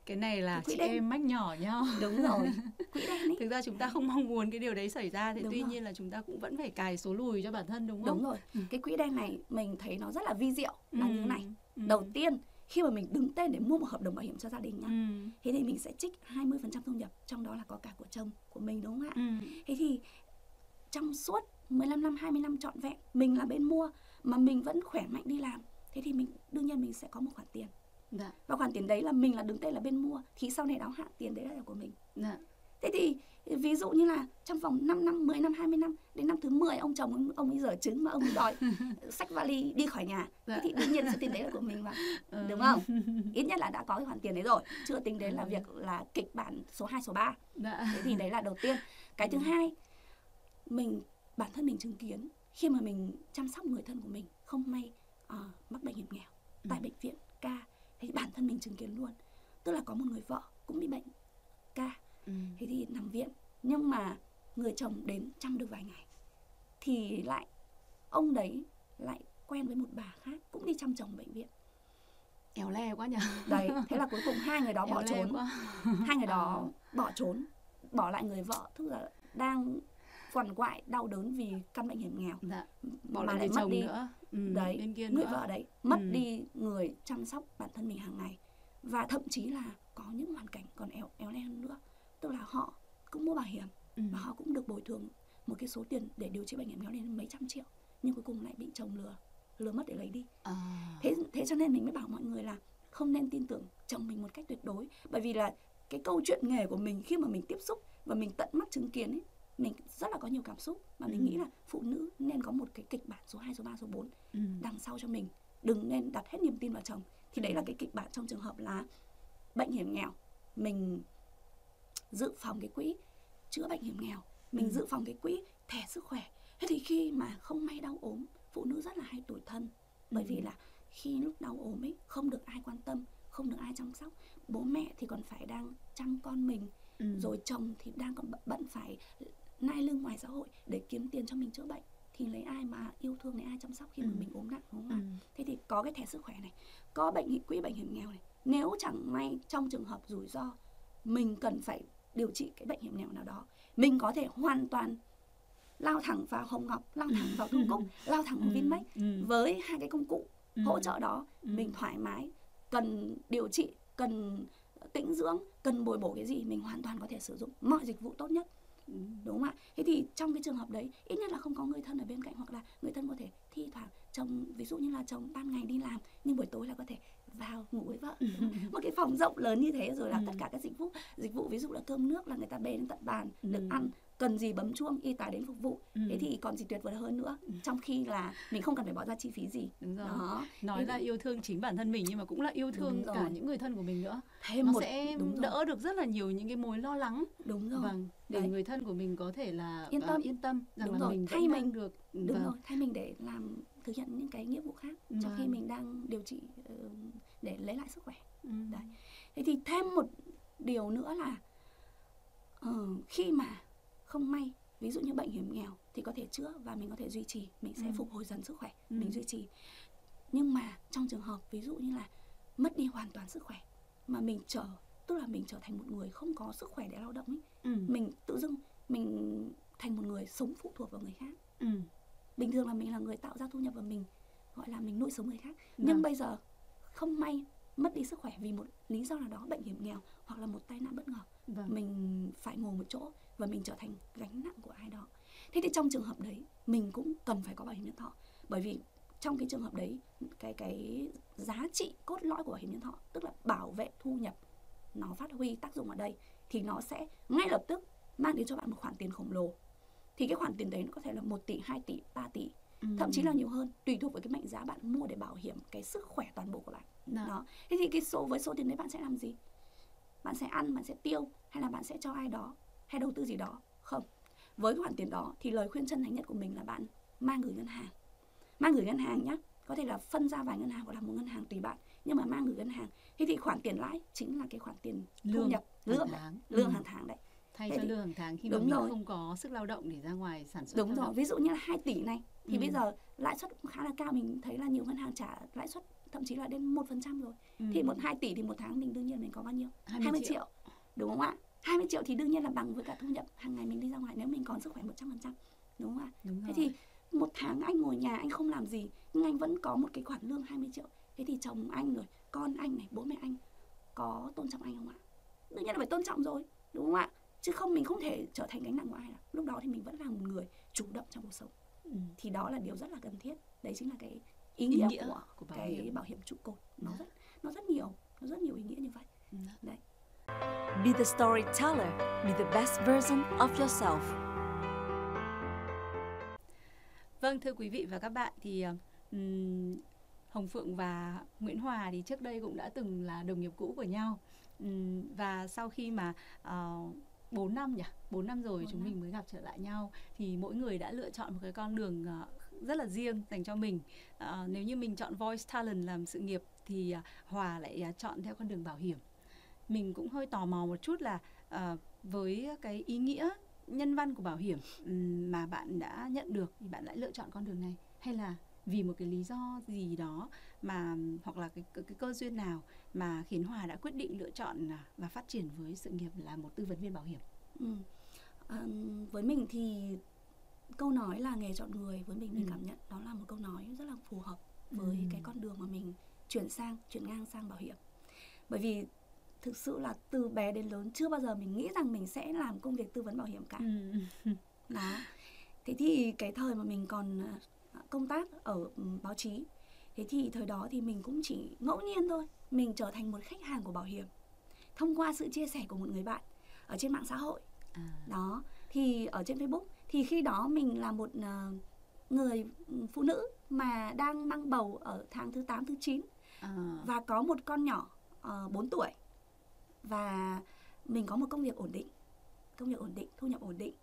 Cái này là Quỹ chị đen. em mách nhỏ nhau đúng rồi quỹ đen ấy thực ra chúng ta không mong muốn cái điều đấy xảy ra thì Đúng tuy rồi. nhiên là chúng ta cũng vẫn phải cài số lùi cho bản thân đúng không đúng rồi Ừ. cái quỹ đen này mình thấy nó rất là vi diệu là như thế này Ừ. đầu tiên khi mà mình đứng tên để mua một hợp đồng bảo hiểm cho gia đình nhá ừ. thế thì mình sẽ trích 20% thu nhập trong đó là có cả của chồng của mình đúng không ạ Ừ. thế thì trong suốt 15 năm 20 năm trọn vẹn mình là bên mua mà mình vẫn khỏe mạnh đi làm thế thì mình đương nhiên mình sẽ có một khoản tiền Dạ. và khoản tiền đấy là mình là đứng tên là bên mua thì sau này đáo hạn tiền đấy là của mình Dạ. thế thì ví dụ như là trong vòng 5 năm 10 năm 20 năm đến năm thứ 10 ông chồng ông, ấy dở trứng mà ông đòi sách vali đi khỏi nhà Dạ. thế thì đương nhiên số tiền đấy là của mình mà Ừ. đúng không ít nhất là đã có cái khoản tiền đấy rồi chưa tính đến là Ừ. việc là kịch bản số 2 số 3 Dạ. thế thì đấy là đầu tiên cái thứ Ừ. hai mình bản thân mình chứng kiến khi mà mình chăm sóc người thân của mình không may ờ, mắc bệnh hiểm nghèo tại Ừ. bệnh viện ca thì bản thân mình chứng kiến luôn. Tức là có một người vợ cũng bị bệnh ca Ừ. thế thì nằm viện. Nhưng mà người chồng đến chăm được vài ngày. Thì lại ông đấy lại quen với một bà khác cũng đi chăm chồng bệnh viện. Éo le quá nhỉ đấy thế là cuối cùng hai người đó bỏ Éo trốn. quá. hai người đó Ờ. bỏ trốn bỏ lại người vợ. Tức là đang quằn quại đau đớn vì căn bệnh hiểm nghèo dạ. bỏ mà lại mất chồng đi nữa ừ. đấy người nữa vợ đấy mất Ừ. đi người chăm sóc bản thân mình hàng ngày và thậm chí là có những hoàn cảnh còn éo éo le hơn nữa tức là họ cũng mua bảo hiểm ừ. và họ cũng được bồi thường một cái số tiền để điều trị bệnh hiểm nghèo lên mấy trăm triệu nhưng cuối cùng lại bị chồng lừa lừa mất để lấy đi à. thế thế cho nên mình mới bảo mọi người là không nên tin tưởng chồng mình một cách tuyệt đối bởi vì là cái câu chuyện nghề của mình khi mà mình tiếp xúc và mình tận mắt chứng kiến ấy mình rất là có nhiều cảm xúc và mình Ừ. nghĩ là phụ nữ nên có một cái kịch bản số 2, số 3, số 4 ừ. đằng sau cho mình đừng nên đặt hết niềm tin vào chồng thì đấy là cái kịch bản trong trường hợp là bệnh hiểm nghèo mình dự phòng cái quỹ chữa bệnh hiểm nghèo mình Ừ. dự phòng cái quỹ thẻ sức khỏe thế thì khi mà không may đau ốm phụ nữ rất là hay tủi thân bởi Ừ. vì là khi lúc đau ốm ấy không được ai quan tâm không được ai chăm sóc bố mẹ thì còn phải đang chăm con mình Ừ. rồi chồng thì đang còn bận phải nai lưng ngoài xã hội để kiếm tiền cho mình chữa bệnh thì lấy ai mà yêu thương lấy ai chăm sóc khi mà Ừ. mình ốm nặng đúng không ừ. ạ thế thì có cái thẻ sức khỏe này có bệnh quỹ bệnh hiểm nghèo này nếu chẳng may trong trường hợp rủi ro mình cần phải điều trị cái bệnh hiểm nghèo nào đó mình có thể hoàn toàn lao thẳng vào hồng ngọc lao thẳng vào thương cúc lao thẳng vào Ừ. vinmec Ừ. với hai cái công cụ Ừ. hỗ trợ đó Ừ. mình thoải mái cần điều trị cần tĩnh dưỡng cần bồi bổ cái gì mình hoàn toàn có thể sử dụng mọi dịch vụ tốt nhất Ừ. đúng không ạ thế thì trong cái trường hợp đấy ít nhất là không có người thân ở bên cạnh hoặc là người thân có thể thi thoảng chồng ví dụ như là chồng ban ngày đi làm nhưng buổi tối là có thể vào ngủ với vợ một cái phòng rộng lớn như thế rồi là Ừ. tất cả các dịch vụ dịch vụ ví dụ là cơm nước là người ta bê đến tận bàn được Ừ. ăn cần gì bấm chuông y tá đến phục vụ Ừ. thế thì còn gì tuyệt vời hơn nữa Ừ. trong khi là mình không cần phải bỏ ra chi phí gì đúng rồi đó nói Thế là yêu thương chính bản thân mình nhưng mà cũng là yêu thương Đúng cả rồi. những người thân của mình nữa thêm nó một sẽ đúng rồi, đỡ được rất là nhiều những cái mối lo lắng đúng rồi vâng để Đấy. người thân của mình có thể là Yên ờ, tâm. yên tâm rằng Đúng là rồi. mình Thay mình. được đúng vâng. rồi thay mình để làm thực hiện những cái nghĩa vụ khác trong khi Vâng. mình đang điều trị ờ, để lấy lại sức khỏe Ừ. Đấy. thế thì thêm một điều nữa là ờ, khi mà không may ví dụ như bệnh hiểm nghèo thì có thể chữa và mình có thể duy trì mình sẽ Ừ. phục hồi dần sức khỏe Ừ. mình duy trì nhưng mà trong trường hợp ví dụ như là mất đi hoàn toàn sức khỏe mà mình trở tức là mình trở thành một người không có sức khỏe để lao động ấy Ừ. mình tự dưng mình thành một người sống phụ thuộc vào người khác Ừ. bình thường là mình là người tạo ra thu nhập và mình gọi là mình nuôi sống người khác Vâng. nhưng bây giờ không may mất đi sức khỏe vì một lý do nào đó bệnh hiểm nghèo hoặc là một tai nạn bất ngờ. Vâng. mình phải ngồi một chỗ và mình trở thành gánh nặng của ai đó. Thế thì trong trường hợp đấy mình cũng cần phải có bảo hiểm nhân thọ. Bởi vì trong cái trường hợp đấy cái cái giá trị cốt lõi của bảo hiểm nhân thọ tức là bảo vệ thu nhập nó phát huy tác dụng ở đây thì nó sẽ ngay lập tức mang đến cho bạn một khoản tiền khổng lồ. Thì cái khoản tiền đấy nó có thể là 1 tỷ 2 tỷ 3 tỷ thậm chí là nhiều hơn tùy thuộc với cái mệnh giá bạn mua để bảo hiểm cái sức khỏe toàn bộ của bạn Đó. đó thế thì cái số với số tiền đấy bạn sẽ làm gì bạn sẽ ăn bạn sẽ tiêu hay là bạn sẽ cho ai đó hay đầu tư gì đó không với khoản tiền đó thì lời khuyên chân thành nhất của mình là bạn mang gửi ngân hàng mang gửi ngân hàng nhé có thể là phân ra vài ngân hàng hoặc là một ngân hàng tùy bạn nhưng mà mang gửi ngân hàng thế thì khoản tiền lãi chính là cái khoản tiền thu Lương nhập hàng lương tháng. lương Ừ. hàng tháng đấy thay Thế cho thì- lương hàng tháng khi mà mình rồi. không có sức lao động để ra ngoài sản xuất đúng rồi động. ví dụ như là 2 tỷ này thì Ừ. bây giờ lãi suất cũng khá là cao mình thấy là nhiều ngân hàng trả lãi suất thậm chí là đến một phần trăm rồi Ừ. thì một 2 tỷ thì một tháng mình đương nhiên mình có bao nhiêu 20 20 triệu. triệu. đúng không ạ 20 triệu thì đương nhiên là bằng với cả thu nhập hàng ngày mình đi ra ngoài nếu mình còn sức khỏe 100% đúng không ạ đúng thế rồi. thì một tháng anh ngồi nhà anh không làm gì nhưng anh vẫn có một cái khoản lương 20 triệu thế thì chồng anh rồi con anh này bố mẹ anh có tôn trọng anh không ạ đương nhiên là phải tôn trọng rồi đúng không ạ chứ không mình không thể trở thành gánh nặng của ai đâu lúc đó thì mình vẫn là một người chủ động trong cuộc sống Ừ. thì đó là điều rất là cần thiết đấy chính là cái ý Ý nghĩa, nghĩa của, của bảo cái hiểm. bảo hiểm trụ cột nó Dạ. rất nó rất nhiều nó rất nhiều ý nghĩa như vậy Ừ. đấy Be the storyteller. Be the best version of yourself. Vâng thưa quý vị và các bạn thì ừm, Hồng Phượng và Nguyễn Hòa thì trước đây cũng đã từng là đồng nghiệp cũ của nhau Ừm, và sau khi mà uh, 4 năm nhỉ? 4 năm rồi Bốn chúng năm. mình mới gặp trở lại nhau. Thì mỗi người đã lựa chọn một cái con đường ờ, rất là riêng dành cho mình. Ờ, nếu như mình chọn voice talent làm sự nghiệp thì ờ, Hòa lại chọn theo con đường bảo hiểm. Mình cũng hơi tò mò một chút là ờ, với cái ý nghĩa nhân văn của bảo hiểm mà bạn đã nhận được thì bạn lại lựa chọn con đường này hay là vì một cái lý do gì đó mà hoặc là cái, cái, cái cơ duyên nào mà khiến Hòa đã quyết định lựa chọn à, và phát triển với sự nghiệp là một tư vấn viên bảo hiểm. ừ. Ờm, với mình thì câu nói là nghề chọn người với mình mình Ừ. cảm nhận đó là một câu nói rất là phù hợp với Ừ. cái con đường mà mình chuyển sang chuyển ngang sang bảo hiểm bởi vì thực sự là từ bé đến lớn chưa bao giờ mình nghĩ rằng mình sẽ làm công việc tư vấn bảo hiểm cả đó thế thì cái thời mà mình còn à, công tác ở ừ, báo chí. Thế thì thời đó thì mình cũng chỉ ngẫu nhiên thôi mình trở thành một khách hàng của bảo hiểm thông qua sự chia sẻ của một người bạn ở trên mạng xã hội. À, đó thì ở trên Facebook thì khi đó mình là một à, người ừ, phụ nữ mà đang mang bầu ở tháng thứ 8 thứ 9 à, và có một con nhỏ uh, 4 tuổi. Và mình có một công việc ổn định công việc ổn định thu nhập ổn định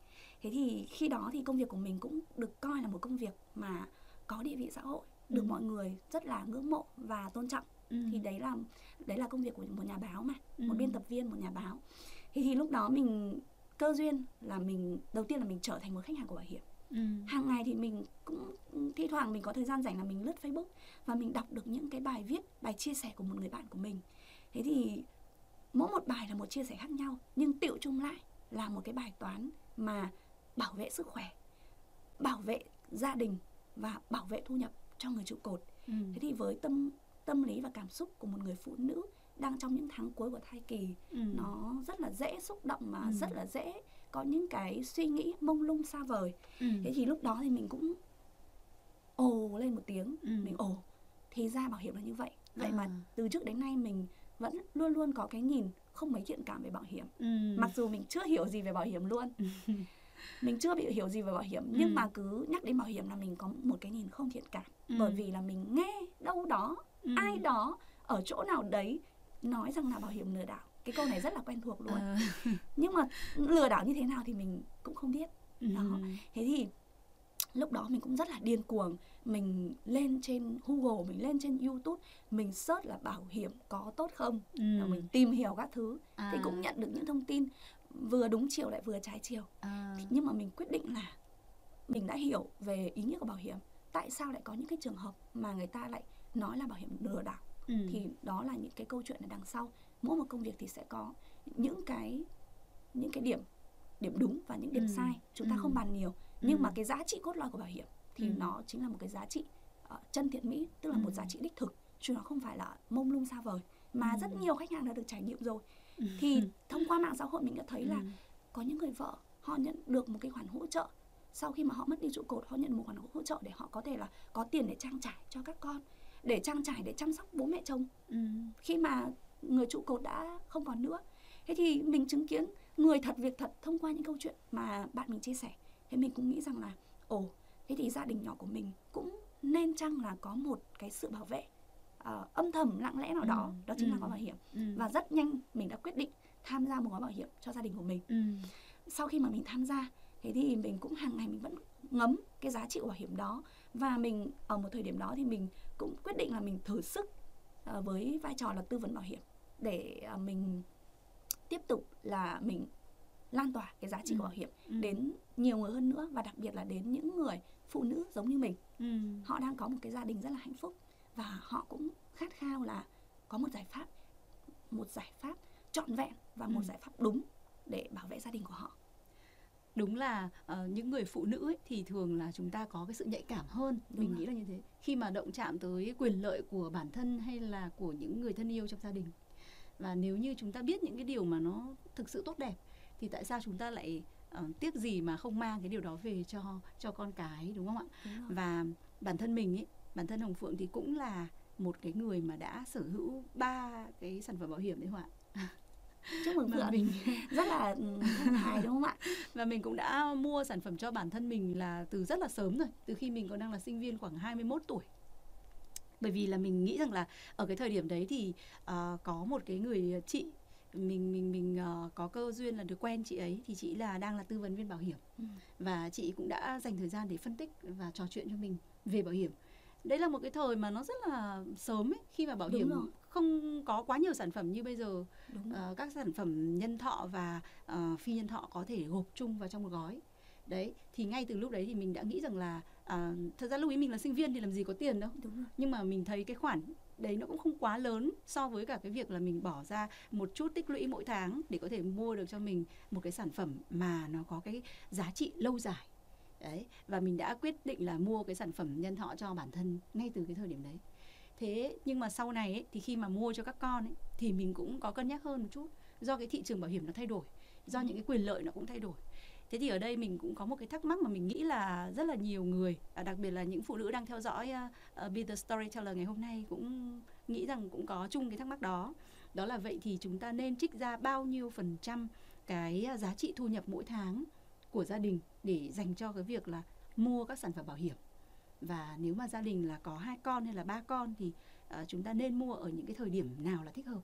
thế thì khi đó thì công việc của mình cũng được coi là một công việc mà có địa vị xã hội được Ừ. mọi người rất là ngưỡng mộ và tôn trọng. Ừ, thì đấy là đấy là công việc của một nhà báo mà ừ, một biên tập viên một nhà báo. Thì thì lúc đó mình cơ duyên là mình đầu tiên là mình trở thành một khách hàng của bảo hiểm. Ừ, hàng ngày thì mình cũng thi thoảng mình có thời gian rảnh là mình lướt Facebook và mình đọc được những cái bài viết, bài chia sẻ của một người bạn của mình. Thế thì mỗi một bài là một chia sẻ khác nhau nhưng tiệu chung lại là một cái bài toán mà bảo vệ sức khỏe, bảo vệ gia đình và bảo vệ thu nhập cho người trụ cột. ừ, Thế thì với tâm tâm lý và cảm xúc của một người phụ nữ đang trong những tháng cuối của thai kỳ ừ, nó rất là dễ xúc động mà Ừ. rất là dễ có những cái suy nghĩ mông lung xa vời. Ừ, thế thì lúc đó thì mình cũng ồ lên một tiếng ừ, mình ồ thì ra bảo hiểm là như vậy. Vậy À. mà từ trước đến nay mình vẫn luôn luôn có cái nhìn không mấy thiện cảm về bảo hiểm. Ừ, mặc dù mình chưa hiểu gì về bảo hiểm luôn mình chưa bị hiểu gì về bảo hiểm Ừ. nhưng mà cứ nhắc đến bảo hiểm là mình có một cái nhìn không thiện cảm. Ừ, bởi vì là mình nghe đâu đó ừ, ai đó ở chỗ nào đấy nói rằng là bảo hiểm lừa đảo. Cái câu này rất là quen thuộc luôn. Ờ, nhưng mà lừa đảo như thế nào thì mình cũng không biết. Ừ, đó. thế thì lúc đó mình cũng rất là điên cuồng. Mình lên trên Google mình lên trên YouTube mình search là bảo hiểm có tốt không? Ừ, Rồi mình tìm hiểu các thứ. Thì à, cũng nhận được những thông tin vừa đúng chiều lại vừa trái chiều. À, nhưng mà mình quyết định là mình đã hiểu về ý nghĩa của bảo hiểm. Tại sao lại có những cái trường hợp mà người ta lại nói là bảo hiểm lừa đảo? Ừ, thì đó là những cái câu chuyện ở đằng sau. Mỗi một công việc thì sẽ có những cái những cái điểm điểm đúng và những điểm Ừ, sai. Chúng ta ừ. không bàn nhiều. Nhưng Ừ. mà cái giá trị cốt lõi của bảo hiểm thì Ừ. nó chính là một cái giá trị ờ, chân thiện mỹ tức là một Ừ. giá trị đích thực. Chứ nó không phải là mông lung xa vời. Mà Ừ. rất nhiều khách hàng đã được trải nghiệm rồi thì thông qua mạng xã hội mình đã thấy là Ừ. có những người vợ họ nhận được một cái khoản hỗ trợ. Sau khi mà họ mất đi trụ cột họ nhận một khoản hỗ trợ để họ có thể là có tiền để trang trải cho các con để trang trải để chăm sóc bố mẹ chồng. Ừ. khi mà người trụ cột đã không còn nữa. Thế thì mình chứng kiến người thật việc thật thông qua những câu chuyện mà bạn mình chia sẻ. Thế mình cũng nghĩ rằng là ồ thế thì gia đình nhỏ của mình cũng nên chăng là có một cái sự bảo vệ ờ, âm thầm lặng lẽ nào đó Ừ, đó chính là ừ. gói bảo hiểm Ừ. và rất nhanh mình đã quyết định tham gia một gói bảo hiểm cho gia đình của mình Ừ. sau khi mà mình tham gia thế thì mình cũng hàng ngày mình vẫn ngấm cái giá trị bảo hiểm đó và mình ở một thời điểm đó thì mình cũng quyết định là mình thử sức ờ, với vai trò là tư vấn bảo hiểm để ờ, mình tiếp tục là mình lan tỏa cái giá trị Ừ. của bảo hiểm Ừ. đến nhiều người hơn nữa và đặc biệt là đến những người phụ nữ giống như mình Ừ. họ đang có một cái gia đình rất là hạnh phúc và họ cũng khát khao là có một giải pháp một giải pháp trọn vẹn và một Ừ. giải pháp đúng để bảo vệ gia đình của họ đúng là ờ, những người phụ nữ ấy, thì thường là chúng ta có cái sự nhạy cảm hơn Đúng mình rồi. nghĩ là như thế khi mà động chạm tới quyền lợi của bản thân hay là của những người thân yêu trong gia đình và nếu như chúng ta biết những cái điều mà nó thực sự tốt đẹp thì tại sao chúng ta lại ờ, tiếc gì mà không mang cái điều đó về cho cho con cái đúng không ạ Đúng rồi. và bản thân mình ấy bản thân hồng phượng thì cũng là một cái người mà đã sở hữu ba cái sản phẩm bảo hiểm đấy không ạ. Chúc mừng Phượng. mình rất là ừ, hăng hái đúng không ạ? Và mình cũng đã mua sản phẩm cho bản thân mình là từ rất là sớm rồi từ khi mình còn đang là sinh viên khoảng 21 tuổi. Bởi vì là mình nghĩ rằng là ở cái thời điểm đấy thì ờ, có một cái người chị mình mình mình ờ, có cơ duyên là được quen chị ấy thì chị là đang là tư vấn viên bảo hiểm. Ừ. và chị cũng đã dành thời gian để phân tích và trò chuyện cho mình về bảo hiểm đấy là một cái thời mà nó rất là sớm ấy khi mà bảo Đúng hiểm rồi. không có quá nhiều sản phẩm như bây giờ. Đúng. Ờ, các sản phẩm nhân thọ và ờ, phi nhân thọ có thể gộp chung vào trong một gói. Đấy thì ngay từ lúc đấy thì mình đã nghĩ rằng là à, thật ra lúc ấy mình là sinh viên thì làm gì có tiền đâu. Đúng rồi. Nhưng mà mình thấy cái khoản đấy nó cũng không quá lớn so với cả cái việc là mình bỏ ra một chút tích lũy mỗi tháng để có thể mua được cho mình một cái sản phẩm mà nó có cái giá trị lâu dài đấy và mình đã quyết định là mua cái sản phẩm nhân thọ cho bản thân ngay từ cái thời điểm đấy. Thế nhưng mà sau này ấy, thì khi mà mua cho các con ấy, thì mình cũng có cân nhắc hơn một chút. Do cái thị trường bảo hiểm nó thay đổi do Ừ. những cái quyền lợi nó cũng thay đổi. Thế thì ở đây mình cũng có một cái thắc mắc mà mình nghĩ là rất là nhiều người à, đặc biệt là những phụ nữ đang theo dõi uh, Be the Storyteller ngày hôm nay cũng nghĩ rằng cũng có chung cái thắc mắc đó. Đó là vậy thì chúng ta nên trích ra bao nhiêu phần trăm cái giá trị thu nhập mỗi tháng của gia đình để dành cho cái việc là mua các sản phẩm bảo hiểm. Và nếu mà gia đình là có hai con hay là ba con thì à, chúng ta nên mua ở những cái thời điểm nào là thích hợp.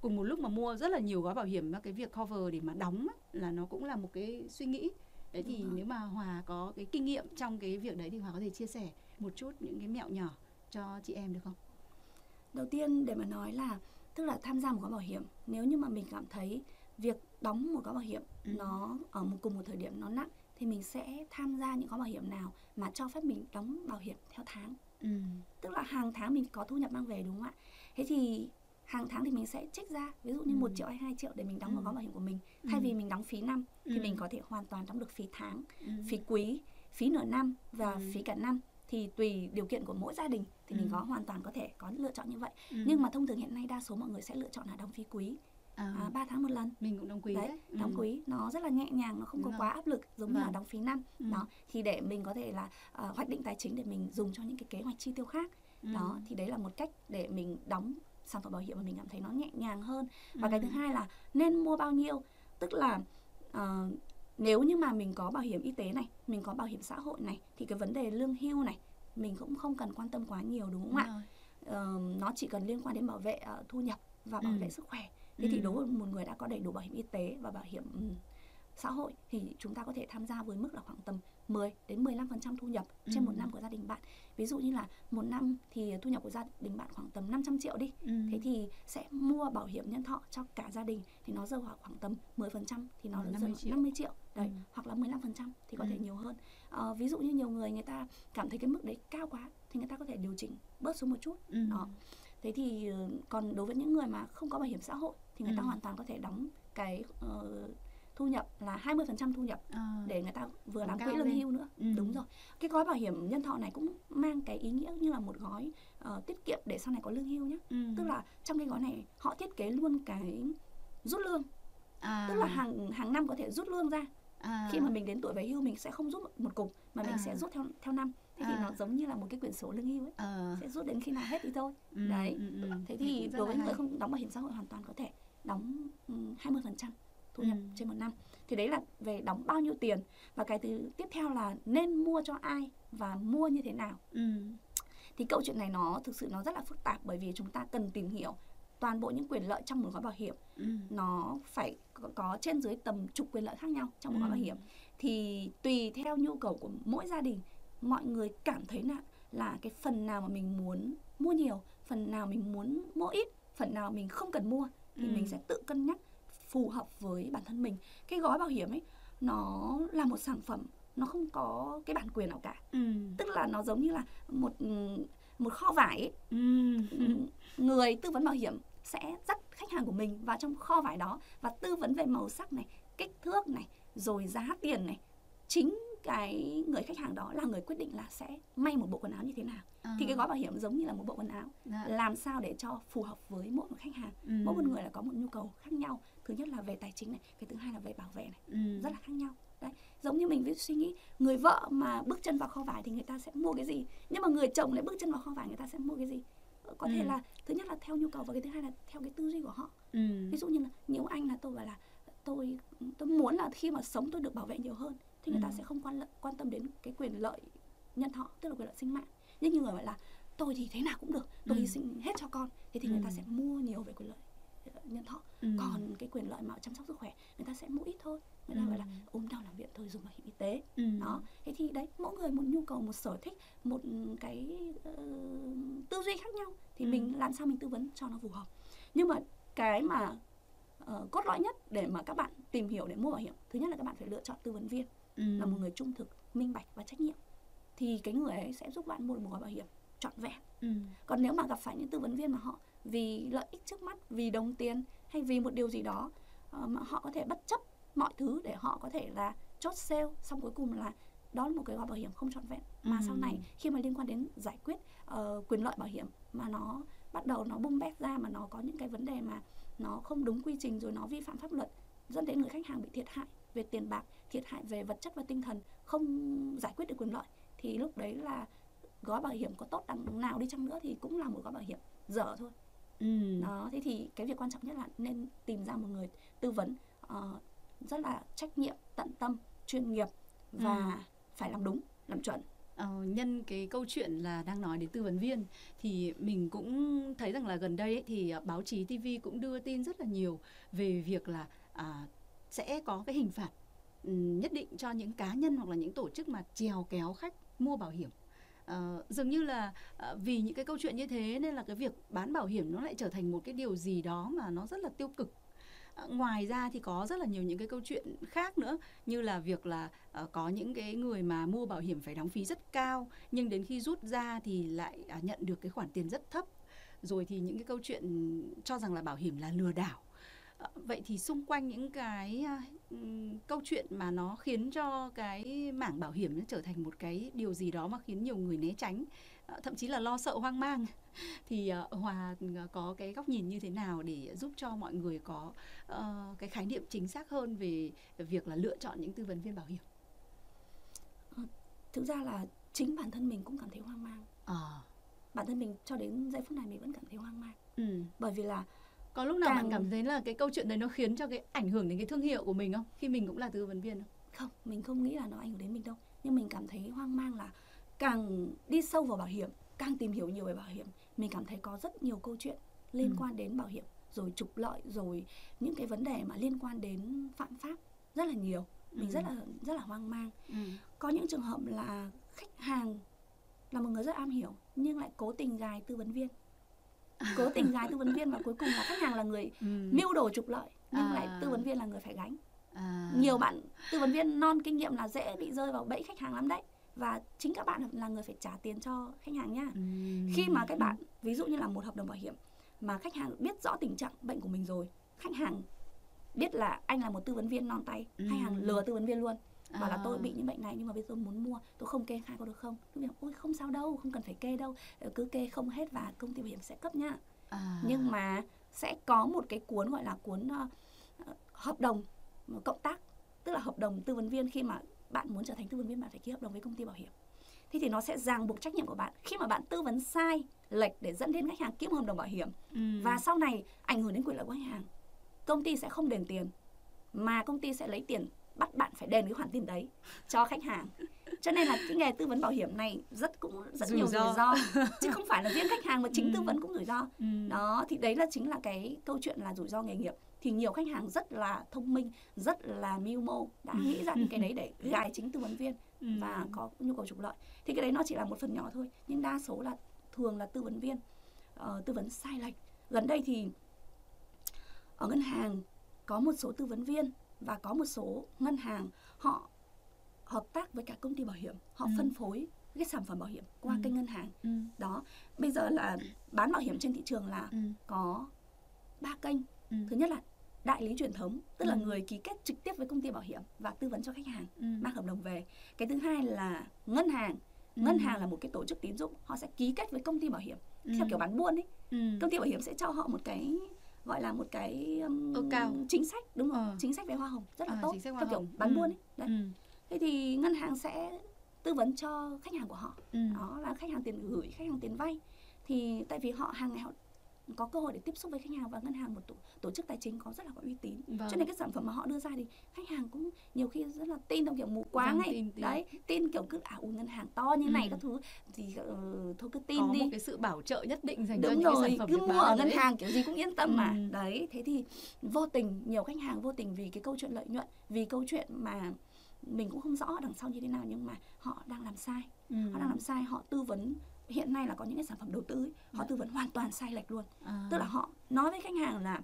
Cùng một lúc mà mua rất là nhiều gói bảo hiểm cái việc cover để mà đóng á, là nó cũng là một cái suy nghĩ. Đấy thì nếu mà hòa có cái kinh nghiệm trong cái việc đấy thì hòa có thể chia sẻ một chút những cái mẹo nhỏ cho chị em được không? Đầu tiên để mà nói là tức là tham gia một gói bảo hiểm nếu như mà mình cảm thấy việc đóng một gói bảo hiểm Ừ. nó ở một cùng một thời điểm nó nặng thì mình sẽ tham gia những gói bảo hiểm nào mà cho phép mình đóng bảo hiểm theo tháng ừ. tức là hàng tháng mình có thu nhập mang về đúng không ạ thế thì hàng tháng thì mình sẽ trích ra ví dụ như Ừ. một triệu hay hai triệu để mình đóng vào Ừ. gói bảo hiểm của mình thay Ừ. vì mình đóng phí năm thì Ừ. mình có thể hoàn toàn đóng được phí tháng Ừ. phí quý phí nửa năm và Ừ. phí cả năm thì tùy điều kiện của mỗi gia đình thì mình Ừ. có hoàn toàn có thể có lựa chọn như vậy Ừ. nhưng mà thông thường hiện nay đa số mọi người sẽ lựa chọn là đóng phí quý à, à, 3 tháng một lần mình cũng đóng quý đấy, đấy, Ừ. đóng quý nó rất là nhẹ nhàng nó không Đúng có rồi. quá áp lực giống như là Vâng. đóng phí năm Ừ. đó thì để mình có thể là ờ, hoạch định tài chính để mình dùng cho những cái kế hoạch chi tiêu khác Ừ. đó thì đấy là một cách để mình đóng sản phẩm bảo hiểm mà mình cảm thấy nó nhẹ nhàng hơn và Ừ. cái thứ hai là nên mua bao nhiêu tức là ờ, nếu như mà mình có bảo hiểm y tế này mình có bảo hiểm xã hội này thì cái vấn đề lương hưu này mình cũng không cần quan tâm quá nhiều đúng không Đúng ạ rồi. Ờ, nó chỉ cần liên quan đến bảo vệ ờ, thu nhập và bảo Ừ. vệ sức khỏe thế thì Ừ. đối với một người đã có đầy đủ bảo hiểm y tế và bảo hiểm ừm, xã hội thì chúng ta có thể tham gia với mức là khoảng tầm 10 đến 15% thu nhập trên một Ừ. năm của gia đình bạn. Ví dụ như là một năm thì thu nhập của gia đình bạn khoảng tầm 500 triệu đi. Ừ. Thế thì sẽ mua bảo hiểm nhân thọ cho cả gia đình thì nó rơi vào khoảng tầm 10% thì nó rơi 50 vào triệu. 50 triệu. Đấy, Ừ. hoặc là 15% thì có Ừ. thể nhiều hơn. Ờ, ví dụ như nhiều người người ta cảm thấy cái mức đấy cao quá thì người ta có thể điều chỉnh bớt xuống một chút. Ừ. Đó. Thế thì ờ, còn đối với những người mà không có bảo hiểm xã hội thì người ta Ừ. hoàn toàn có thể đóng cái ờ, thu nhập là 20% thu nhập À. để người ta vừa làm quỹ lương hưu nữa Ừ. đúng rồi cái gói bảo hiểm nhân thọ này cũng mang cái ý nghĩa như là một gói ờ, tiết kiệm để sau này có lương hưu nhé Ừ. tức là trong cái gói này họ thiết kế luôn cái rút lương à. tức là hàng hàng năm có thể rút lương ra à. khi mà mình đến tuổi về hưu mình sẽ không rút một- một cục mà mình À. sẽ rút theo theo năm thế thì À. nó giống như là một cái quyển sổ lương hưu ấy Ờ. sẽ rút đến khi nào hết thì thôi Ừ, đấy. ừ, ừ. thế thì đối với người không đóng bảo hiểm xã hội hoàn toàn có thể đóng ừm, 20% thu nhập Ừ. trên một năm thì đấy là về đóng bao nhiêu tiền và cái thứ tiếp theo là nên mua cho ai và mua như thế nào Ừ. thì câu chuyện này nó thực sự nó rất là phức tạp bởi vì chúng ta cần tìm hiểu toàn bộ những quyền lợi trong một gói bảo hiểm Ừ. nó phải có, có trên dưới tầm chục quyền lợi khác nhau trong một gói Ừ. bảo hiểm thì tùy theo nhu cầu của mỗi gia đình mọi người cảm thấy là là cái phần nào mà mình muốn mua nhiều phần nào mình muốn mua ít phần nào mình không cần mua thì Ừ. mình sẽ tự cân nhắc phù hợp với bản thân mình cái gói bảo hiểm ấy nó là một sản phẩm nó không có cái bản quyền nào cả Ừ. tức là nó giống như là một một kho vải ấy. Ừ. người tư vấn bảo hiểm sẽ dắt khách hàng của mình vào trong kho vải đó và tư vấn về màu sắc này kích thước này rồi giá tiền này chính cái người khách hàng đó là người quyết định là sẽ may một bộ quần áo như thế nào À. thì cái gói bảo hiểm giống như là một bộ quần áo Dạ. làm sao để cho phù hợp với mỗi một khách hàng Ừ. mỗi một người là có một nhu cầu khác nhau thứ nhất là về tài chính này cái thứ hai là về bảo vệ này Ừ. rất là khác nhau đấy giống như mình với suy nghĩ người vợ mà bước chân vào kho vải thì người ta sẽ mua cái gì nhưng mà người chồng lại bước chân vào kho vải người ta sẽ mua cái gì Ờ, có thể Ừ. là thứ nhất là theo nhu cầu và cái thứ hai là theo cái tư duy của họ Ừ. ví dụ như là nhiều anh là tôi bảo là tôi tôi muốn là khi mà sống tôi được bảo vệ nhiều hơn thì người ta Ừ. sẽ không quan lợi- quan tâm đến cái quyền lợi nhân thọ tức là quyền lợi sinh mạng nhưng nhiều người bảo là tôi thì thế nào cũng được tôi Ừ. hy sinh hết cho con thế thì người ta Ừ. sẽ mua nhiều về quyền lợi ờ, nhân thọ Ừ. còn cái quyền lợi mà chăm sóc sức khỏe người ta sẽ mua ít thôi người ta Ừ. gọi là ốm đau nằm viện thôi dùng bảo hiểm y tế Ừ. đó thế thì đấy mỗi người một nhu cầu một sở thích một cái ờ, tư duy khác nhau thì Ừ. mình làm sao mình tư vấn cho nó phù hợp nhưng mà cái mà ờ, cốt lõi nhất để mà các bạn tìm hiểu để mua bảo hiểm thứ nhất là các bạn phải lựa chọn tư vấn viên Ừ. là một người trung thực minh bạch và trách nhiệm thì cái người ấy sẽ giúp bạn mua một gói bảo hiểm trọn vẹn Ừ. còn nếu mà gặp phải những tư vấn viên mà họ vì lợi ích trước mắt vì đồng tiền hay vì một điều gì đó ờ, mà họ có thể bất chấp mọi thứ để họ có thể là chốt sale xong cuối cùng là đó là một cái gói bảo hiểm không trọn vẹn mà Ừ. sau này khi mà liên quan đến giải quyết ờ, quyền lợi bảo hiểm mà nó bắt đầu nó bung bét ra mà nó có những cái vấn đề mà nó không đúng quy trình rồi nó vi phạm pháp luật dẫn đến người khách hàng bị thiệt hại về tiền bạc thiệt hại về vật chất và tinh thần không giải quyết được quyền lợi thì lúc đấy là gói bảo hiểm có tốt đằng nào đi chăng nữa thì cũng là một gói bảo hiểm dở thôi Ừ. đó thế thì cái việc quan trọng nhất là nên tìm ra một người tư vấn ờ, rất là trách nhiệm tận tâm chuyên nghiệp và Ừ. phải làm đúng làm chuẩn Ờ, nhân cái câu chuyện là đang nói đến tư vấn viên thì mình cũng thấy rằng là gần đây ấy, thì báo chí TV cũng đưa tin rất là nhiều về việc là à, sẽ có cái hình phạt ừ, nhất định cho những cá nhân hoặc là những tổ chức mà trèo kéo khách mua bảo hiểm. Ờ, dường như là ờ, vì những cái câu chuyện như thế nên là cái việc bán bảo hiểm nó lại trở thành một cái điều gì đó mà nó rất là tiêu cực. Ờ, ngoài ra thì có rất là nhiều những cái câu chuyện khác nữa như là việc là uh, có những cái người mà mua bảo hiểm phải đóng phí rất cao nhưng đến khi rút ra thì lại uh, nhận được cái khoản tiền rất thấp rồi thì những cái câu chuyện cho rằng là bảo hiểm là lừa đảo vậy thì xung quanh những cái à, câu chuyện mà nó khiến cho cái mảng bảo hiểm nó trở thành một cái điều gì đó mà khiến nhiều người né tránh ờ, thậm chí là lo sợ hoang mang thì ờ, hòa ờ, có cái góc nhìn như thế nào để giúp cho mọi người có cái khái niệm chính xác hơn về việc là lựa chọn những tư vấn viên bảo hiểm thực ra là chính bản thân mình cũng cảm thấy hoang mang Ờ. bản thân mình cho đến giây phút này mình vẫn cảm thấy hoang mang Ừ. bởi vì là Có lúc nào bạn Càng- cảm thấy là cái câu chuyện đấy nó khiến cho cái ảnh hưởng đến cái thương hiệu của mình không? Khi mình cũng là tư vấn viên không? không mình không nghĩ là nó ảnh hưởng đến mình đâu nhưng mình cảm thấy hoang mang là càng đi sâu vào bảo hiểm càng tìm hiểu nhiều về bảo hiểm mình cảm thấy có rất nhiều câu chuyện liên Ừ. quan đến bảo hiểm rồi trục lợi rồi những cái vấn đề mà liên quan đến phạm pháp rất là nhiều mình Ừ. rất là rất là hoang mang Ừ. có những trường hợp là khách hàng là một người rất am hiểu nhưng lại cố tình gài tư vấn viên cố tình gài tư vấn viên và cuối cùng là khách hàng là người Ừ. mưu đồ trục lợi nhưng À. lại tư vấn viên là người phải gánh À. nhiều bạn tư vấn viên non kinh nghiệm là dễ bị rơi vào bẫy khách hàng lắm đấy và chính các bạn là người phải trả tiền cho khách hàng nhá Ừ. khi mà các bạn ví dụ như là một hợp đồng bảo hiểm mà khách hàng biết rõ tình trạng bệnh của mình rồi khách hàng biết là anh là một tư vấn viên non tay Ừ. khách hàng lừa tư vấn viên luôn bảo là À. tôi bị những bệnh này nhưng mà bây giờ muốn mua tôi không kê khai có được không tôi bảo ôi không sao đâu không cần phải kê đâu Ờ, cứ kê không hết và công ty bảo hiểm sẽ cấp nhá à. nhưng mà sẽ có một cái cuốn gọi là cuốn ờ, ờ, hợp đồng cộng tác tức là hợp đồng tư vấn viên khi mà bạn muốn trở thành tư vấn viên bạn phải ký hợp đồng với công ty bảo hiểm thế thì nó sẽ ràng buộc trách nhiệm của bạn khi mà bạn tư vấn sai lệch để dẫn đến khách hàng một hợp đồng bảo hiểm ừ. và sau này ảnh hưởng đến quyền lợi của khách hàng công ty sẽ không đền tiền mà công ty sẽ lấy tiền bắt bạn phải đền cái khoản tiền đấy cho khách hàng cho nên là cái nghề tư vấn bảo hiểm này rất cũng rất Rủi nhiều rủi ro chứ không phải là riêng khách hàng mà chính tư Ừ. vấn cũng rủi ro ừ. đó thì đấy là chính là cái câu chuyện là rủi ro nghề nghiệp thì nhiều khách hàng rất là thông minh rất là mưu mô đã nghĩ ra những cái đấy để gài chính tư vấn viên Ừ. và có nhu cầu trục lợi thì cái đấy nó chỉ là một phần nhỏ thôi nhưng đa số là thường là tư vấn viên ờ, tư vấn sai lệch gần đây thì ở ngân hàng có một số tư vấn viên và có một số ngân hàng họ hợp tác với cả công ty bảo hiểm họ Ừ. phân phối cái sản phẩm bảo hiểm qua Ừ. kênh ngân hàng ừ. đó bây giờ là bán bảo hiểm trên thị trường là Ừ. có ba kênh Ừ. thứ nhất là đại lý truyền thống tức là Ừ. người ký kết trực tiếp với công ty bảo hiểm và tư vấn cho khách hàng Ừ. mang hợp đồng về cái thứ hai là ngân hàng Ừ. ngân hàng là một cái tổ chức tín dụng họ sẽ ký kết với công ty bảo hiểm Ừ. theo kiểu bán buôn ấy ừ. công ty bảo hiểm sẽ cho họ một cái gọi là một cái um, Ưu cao. chính sách đúng rồi Ờ. chính sách về hoa hồng rất là À, tốt theo kiểu bán Ừ. buôn ấy đấy Ừ. thế thì ngân hàng sẽ tư vấn cho khách hàng của họ Ừ. đó là khách hàng tiền gửi khách hàng tiền vay thì tại vì họ hàng ngày họ có cơ hội để tiếp xúc với khách hàng và ngân hàng một tổ, tổ chức tài chính có rất là có uy tín Vâng. cho nên cái sản phẩm mà họ đưa ra thì khách hàng cũng nhiều khi rất là tin theo kiểu mù quáng Vâng, ấy tin, tin. đấy tin kiểu cứ à ngân hàng to như này Ừ. các thứ thì ờ, thôi cứ tin có đi một cái sự bảo trợ nhất định dành cho đúng những cái rồi sản phẩm cứ mua ở đấy. ngân hàng kiểu gì cũng yên tâm mà Ừ. đấy thế thì vô tình nhiều khách hàng vô tình vì cái câu chuyện lợi nhuận vì câu chuyện mà mình cũng không rõ đằng sau như thế nào nhưng mà họ đang làm sai Ừ. họ đang làm sai họ tư vấn hiện nay là có những cái sản phẩm đầu tư ấy, họ Dạ. tư vấn hoàn toàn sai lệch luôn À. tức là họ nói với khách hàng là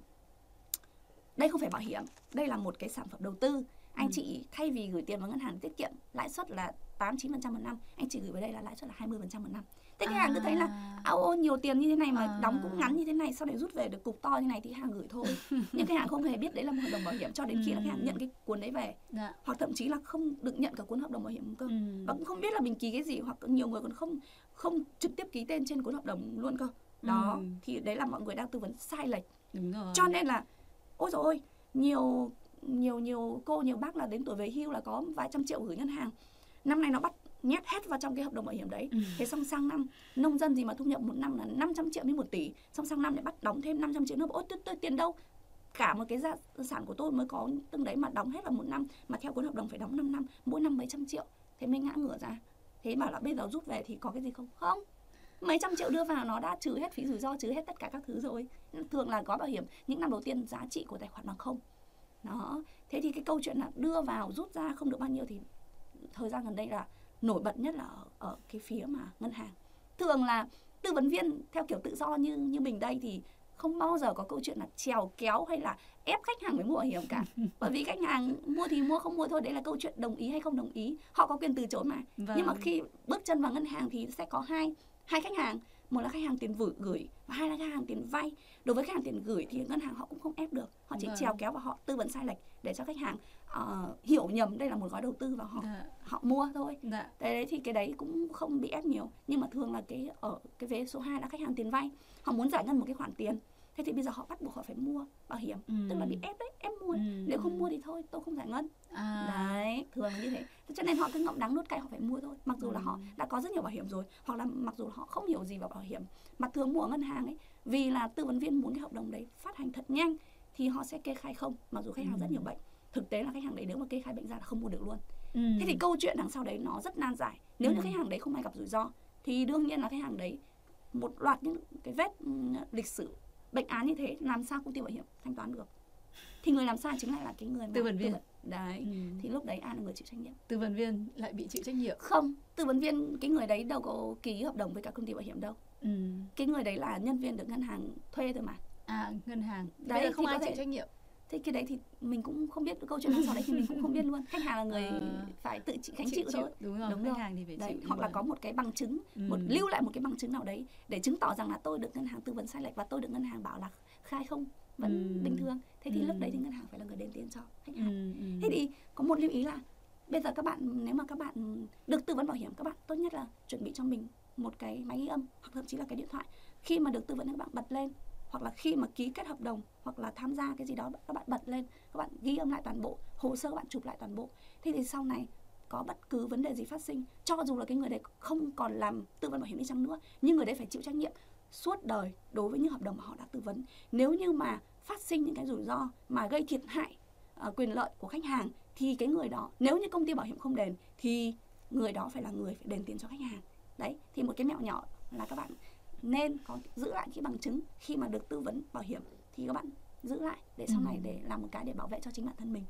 đây không phải bảo hiểm đây là một cái sản phẩm đầu tư anh Ừ. chị thay vì gửi tiền vào ngân hàng tiết kiệm lãi suất là tám chín phần trăm một năm anh chị gửi vào đây là lãi suất là 20 phần trăm một năm thế khách hàng cứ thấy là À. ao ô nhiều tiền như thế này mà À. đóng cũng ngắn như thế này sau này rút về được cục to như này thì hàng gửi thôi nhưng khách hàng không hề biết đấy là một hợp đồng bảo hiểm cho đến khi là khách hàng Ừ. nhận cái cuốn đấy về Dạ. hoặc thậm chí là không được nhận cả cuốn hợp đồng bảo hiểm cơ Ừ. và cũng không biết là mình ký cái gì hoặc nhiều người còn không không trực tiếp ký tên trên cuốn hợp đồng luôn cơ. Đó Ừ. thì đấy là mọi người đang tư vấn sai lệch. Đúng rồi. cho nên là ôi dồi ôi nhiều nhiều nhiều cô nhiều bác là đến tuổi về hưu là có vài trăm triệu gửi ngân hàng. Năm nay nó bắt nhét hết vào trong cái hợp đồng bảo hiểm đấy. Ừ. thế xong sang năm nông dân gì mà thu nhập một năm là 500 triệu đến một tỷ. Xong sang năm lại bắt đóng thêm 500 triệu nữa. Ôi tôi, tôi tiền đâu? Cả một cái gia sản của tôi mới có từng đấy mà đóng hết vào một năm. Mà theo cuốn hợp đồng phải đóng 5 năm mỗi năm mấy trăm triệu. Thế mới ngã ngửa ra thế bảo là bây giờ rút về thì có cái gì không? Không. Mấy trăm triệu đưa vào nó đã trừ hết phí rủi ro trừ hết tất cả các thứ rồi. Thường là gói bảo hiểm những năm đầu tiên giá trị của tài khoản bằng không. Đó. Thế thì cái câu chuyện là đưa vào rút ra không được bao nhiêu thì thời gian gần đây là nổi bật nhất là ở, ở cái phía mà ngân hàng. Thường là tư vấn viên theo kiểu tự do như như mình đây thì không bao giờ có câu chuyện là trèo kéo hay là ép khách hàng phải mua bảo hiểm cả. Bởi vì khách hàng mua thì mua không mua thôi đấy là câu chuyện đồng ý hay không đồng ý. Họ có quyền từ chối mà. Vâng. nhưng mà khi bước chân vào ngân hàng thì sẽ có hai hai khách hàng. Một là khách hàng tiền gửi gửi và hai là khách hàng tiền vay. Đối với khách hàng tiền gửi thì ngân hàng họ cũng không ép được. Họ chỉ Vâng. trèo kéo và họ tư vấn sai lệch để cho khách hàng ờ, hiểu nhầm đây là một gói đầu tư và họ Dạ. họ mua thôi. Dạ. Đấy thì cái đấy cũng không bị ép nhiều. Nhưng mà thường là cái ở cái vế số 2 là khách hàng tiền vay họ muốn giải ngân một cái khoản tiền thế thì bây giờ họ bắt buộc họ phải mua bảo hiểm Ừ. tức là bị ép đấy ép mua Ừ. nếu không mua thì thôi tôi không giải ngân À. đấy thường là như thế cho nên họ cứ ngậm đắng nuốt cay họ phải mua thôi mặc dù là Ừ. họ đã có rất nhiều bảo hiểm rồi hoặc là mặc dù họ không hiểu gì vào bảo hiểm mà thường mua ở ngân hàng ấy vì là tư vấn viên muốn cái hợp đồng đấy phát hành thật nhanh thì họ sẽ kê khai không mặc dù khách hàng Ừ. rất nhiều bệnh thực tế là khách hàng đấy nếu mà kê khai bệnh ra là không mua được luôn Ừ. thế thì câu chuyện đằng sau đấy nó rất nan giải nếu như Ừ. khách hàng đấy không ai gặp rủi ro thì đương nhiên là khách hàng đấy một loạt những cái vết ừ, lịch sử bệnh án như thế làm sao công ty bảo hiểm thanh toán được. Thì người làm sai chính lại là cái người mà Tư vấn viên. đấy Ừ. thì lúc đấy ai là người chịu trách nhiệm? Tư vấn viên lại bị chịu trách nhiệm. Không tư vấn viên cái người đấy đâu có ký hợp đồng với cả công ty bảo hiểm đâu. Ừ. cái người đấy là nhân viên được ngân hàng thuê thôi mà. À ngân hàng. Đấy, đấy không thì ai thể- chịu trách nhiệm thế cái đấy thì mình cũng không biết câu chuyện đằng sau đấy thì mình cũng không biết luôn khách hàng là người Ờ. phải tự chịu gánh chịu, thôi đúng rồi Đúng khách rồi. hàng thì phải đấy chịu hoặc là có một cái bằng chứng Ừ. một lưu lại một cái bằng chứng nào đấy để chứng tỏ rằng là tôi được ngân hàng tư vấn sai lệch và tôi được ngân hàng bảo là khai không vẫn Ừ. bình thường thế thì Ừ. lúc đấy thì ngân hàng phải là người đền tiền cho khách hàng Ừ, ừ. thế thì có một lưu ý là bây giờ các bạn nếu mà các bạn được tư vấn bảo hiểm các bạn tốt nhất là chuẩn bị cho mình một cái máy ghi âm hoặc thậm chí là cái điện thoại khi mà được tư vấn các bạn bật lên hoặc là khi mà ký kết hợp đồng hoặc là tham gia cái gì đó các bạn bật lên các bạn ghi âm lại toàn bộ hồ sơ các bạn chụp lại toàn bộ. Thế thì sau này có bất cứ vấn đề gì phát sinh cho dù là cái người đấy không còn làm tư vấn bảo hiểm đi chăng nữa nhưng người đấy phải chịu trách nhiệm suốt đời đối với những hợp đồng mà họ đã tư vấn. Nếu như mà phát sinh những cái rủi ro mà gây thiệt hại uh, quyền lợi của khách hàng thì cái người đó nếu như công ty bảo hiểm không đền thì người đó phải là người phải đền tiền cho khách hàng. Đấy thì một cái mẹo nhỏ là các bạn nên có giữ lại cái bằng chứng khi mà được tư vấn bảo hiểm. Thì các bạn giữ lại để sau Ừ. này để làm một cái để bảo vệ cho chính bản thân mình.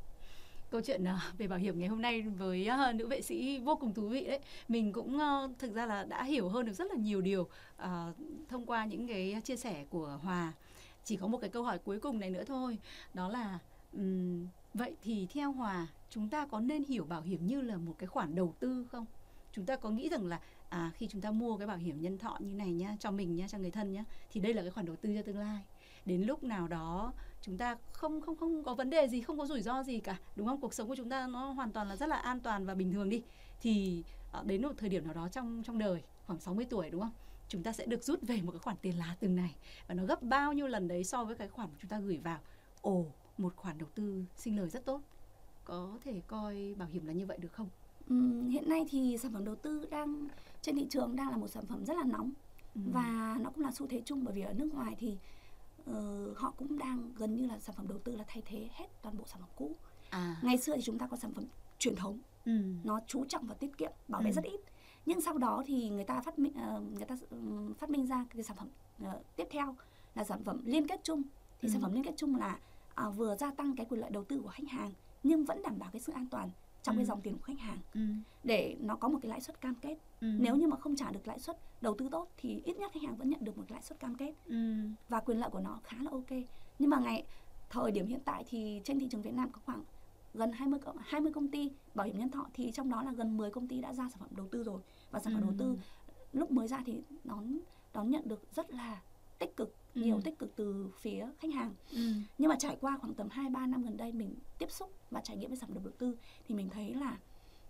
Câu chuyện ờ, về bảo hiểm ngày hôm nay với ờ, nữ vệ sĩ vô cùng thú vị đấy. Mình cũng ờ, thực ra là đã hiểu hơn được rất là nhiều điều ờ, thông qua những cái chia sẻ của hòa. Chỉ có một cái câu hỏi cuối cùng này nữa thôi. Đó là ừm, vậy thì theo hòa chúng ta có nên hiểu bảo hiểm như là một cái khoản đầu tư không? Chúng ta có nghĩ rằng là à khi chúng ta mua cái bảo hiểm nhân thọ như này nhá cho mình nhá cho người thân nhá thì đây là cái khoản đầu tư cho tương lai. Đến lúc nào đó chúng ta không không không có vấn đề gì không có rủi ro gì cả đúng không? Cuộc sống của chúng ta nó hoàn toàn là rất là an toàn và bình thường đi. Thì à, đến một thời điểm nào đó trong trong đời khoảng 60 tuổi đúng không? Chúng ta sẽ được rút về một cái khoản tiền lá từng này và nó gấp bao nhiêu lần đấy so với cái khoản chúng ta gửi vào. Ồ một khoản đầu tư sinh lời rất tốt. Có thể coi bảo hiểm là như vậy được không? Ừ, hiện nay thì sản phẩm đầu tư đang trên thị trường đang là một sản phẩm rất là nóng Ừ. và nó cũng là xu thế chung bởi vì ở nước ngoài thì ờ, họ cũng đang gần như là sản phẩm đầu tư là thay thế hết toàn bộ sản phẩm cũ à ngày xưa thì chúng ta có sản phẩm truyền thống ừ. nó chú trọng vào tiết kiệm bảo vệ Ừ. rất ít nhưng sau đó thì người ta phát minh ờ, người ta ừm, phát minh ra cái sản phẩm ờ, tiếp theo là sản phẩm liên kết chung thì Ừ. sản phẩm liên kết chung là à, vừa gia tăng cái quyền lợi đầu tư của khách hàng nhưng vẫn đảm bảo cái sự an toàn trong Ừ. cái dòng tiền của khách hàng Ừ. để nó có một cái lãi suất cam kết Ừ. nếu như mà không trả được lãi suất đầu tư tốt thì ít nhất khách hàng vẫn nhận được một lãi suất cam kết ừ. và quyền lợi của nó khá là ok nhưng mà ngày thời điểm hiện tại thì trên thị trường Việt Nam có khoảng gần 20 co- 20 công ty bảo hiểm nhân thọ thì trong đó là gần 10 công ty đã ra sản phẩm đầu tư rồi và sản phẩm đầu tư lúc mới ra thì đón đón nhận được rất là tích cực Ừ. nhiều tích cực từ phía khách hàng Ừ. nhưng mà trải qua khoảng tầm 2 3 năm gần đây mình tiếp xúc và trải nghiệm với sản phẩm đầu tư thì mình thấy là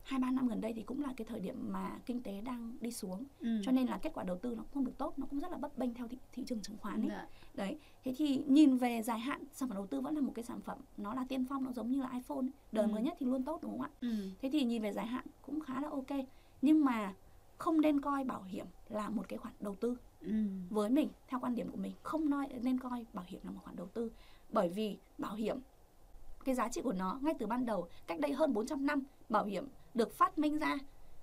hai ba năm gần đây thì cũng là cái thời điểm mà kinh tế đang đi xuống Ừ. cho nên là kết quả đầu tư nó cũng không được tốt nó cũng rất là bấp bênh theo thị, thị trường chứng khoán ấy Dạ. đấy thế thì nhìn về dài hạn sản phẩm đầu tư vẫn là một cái sản phẩm nó là tiên phong nó giống như là iPhone ấy. đời Ừ. mới nhất thì luôn tốt đúng không ạ Ừ. thế thì nhìn về dài hạn cũng khá là ok nhưng mà không nên coi bảo hiểm là một cái khoản đầu tư Ừ. với mình theo quan điểm của mình không nói nên coi bảo hiểm là một khoản đầu tư bởi vì bảo hiểm cái giá trị của nó ngay từ ban đầu cách đây hơn 400 năm bảo hiểm được phát minh ra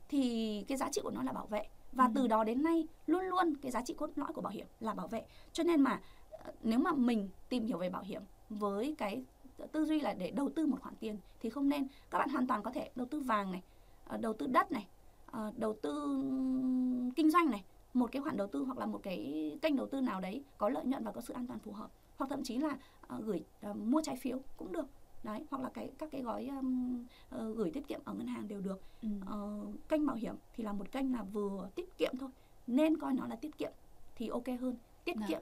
thì cái giá trị của nó là bảo vệ và Ừ. từ đó đến nay luôn luôn cái giá trị cốt lõi của bảo hiểm là bảo vệ cho nên mà ờ, nếu mà mình tìm hiểu về bảo hiểm với cái tư duy là để đầu tư một khoản tiền thì không nên các bạn hoàn toàn có thể đầu tư vàng này ờ, đầu tư đất này ờ, đầu tư kinh doanh này một cái khoản đầu tư hoặc là một cái kênh đầu tư nào đấy có lợi nhuận và có sự an toàn phù hợp hoặc thậm chí là ờ, gửi ờ, mua trái phiếu cũng được đấy hoặc là cái các cái gói ừm, ờ, gửi tiết kiệm ở ngân hàng đều được Ừ. Ờ, kênh bảo hiểm thì là một kênh là vừa tiết kiệm thôi nên coi nó là tiết kiệm thì ok hơn tiết Dạ. kiệm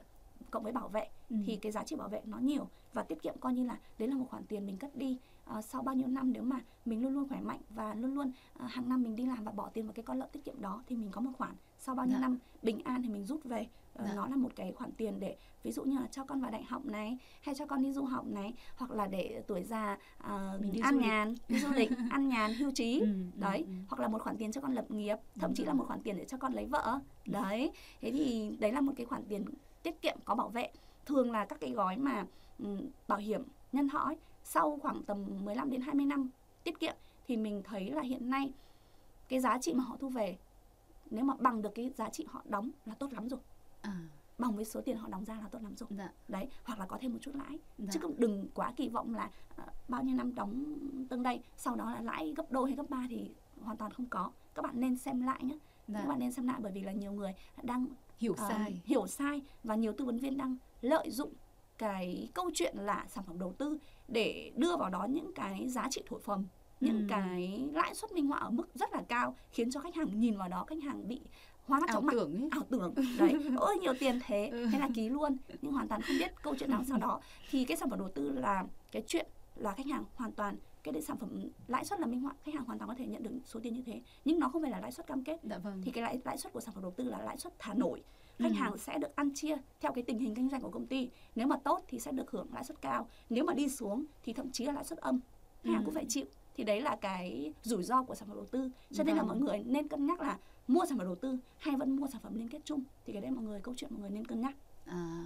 cộng với bảo vệ Ừ. thì cái giá trị bảo vệ nó nhiều và tiết kiệm coi như là đấy là một khoản tiền mình cất đi ờ, sau bao nhiêu năm nếu mà mình luôn luôn khỏe mạnh và luôn luôn ờ, hàng năm mình đi làm và bỏ tiền vào cái con lợn tiết kiệm đó thì mình có một khoản sau bao nhiêu Dạ. năm bình an thì mình rút về Ờ, Dạ. nó là một cái khoản tiền để ví dụ như là cho con vào đại học này hay cho con đi du học này hoặc là để tuổi già ờ, Mình đi lịch. nhàn đi du lịch ăn nhàn hưu trí Ừ. đấy Ừ. hoặc là một khoản tiền cho con lập nghiệp thậm chí là một khoản tiền để cho con lấy vợ đấy thế thì đấy là một cái khoản tiền tiết kiệm có bảo vệ thường là các cái gói mà ừm, bảo hiểm nhân thọ ấy, sau khoảng tầm 15 đến 20 năm tiết kiệm thì mình thấy là hiện nay cái giá trị mà họ thu về nếu mà bằng được cái giá trị họ đóng là tốt lắm rồi À. bằng với số tiền họ đóng ra là tốt lắm rồi Dạ. đấy hoặc là có thêm một chút lãi Dạ. chứ cũng đừng quá kỳ vọng là ờ, bao nhiêu năm đóng tương đây sau đó là lãi gấp đôi hay gấp ba thì hoàn toàn không có các bạn nên xem lại nhé Dạ. các bạn nên xem lại bởi vì là nhiều người đang hiểu ờ, sai hiểu sai và nhiều tư vấn viên đang lợi dụng cái câu chuyện là sản phẩm đầu tư để đưa vào đó những cái giá trị thổi phồng những Ừ. cái lãi suất minh họa ở mức rất là cao khiến cho khách hàng nhìn vào đó khách hàng bị hóa mắt ảo chóng mặt. tưởng ấy. ảo tưởng. Đấy. Ôi nhiều tiền thế. Ừ. thế là ký luôn. Nhưng hoàn toàn không biết câu chuyện đằng sau đó. Thì cái sản phẩm đầu tư là cái chuyện là khách hàng hoàn toàn cái đấy sản phẩm lãi suất là minh họa khách hàng hoàn toàn có thể nhận được số tiền như thế. Nhưng nó không phải là lãi suất cam kết. Dạ vâng. thì cái lãi lãi suất của sản phẩm đầu tư là lãi suất thả nổi. Khách Ừ. hàng sẽ được ăn chia theo cái tình hình kinh doanh của công ty. Nếu mà tốt thì sẽ được hưởng lãi suất cao. Nếu mà đi xuống thì thậm chí là lãi suất âm. Khách hàng Ừ. cũng phải chịu thì đấy là cái rủi ro của sản phẩm đầu tư cho nên là Vâng. mọi người nên cân nhắc là mua sản phẩm đầu tư hay vẫn mua sản phẩm liên kết chung thì cái đấy mọi người câu chuyện mọi người nên cân nhắc À,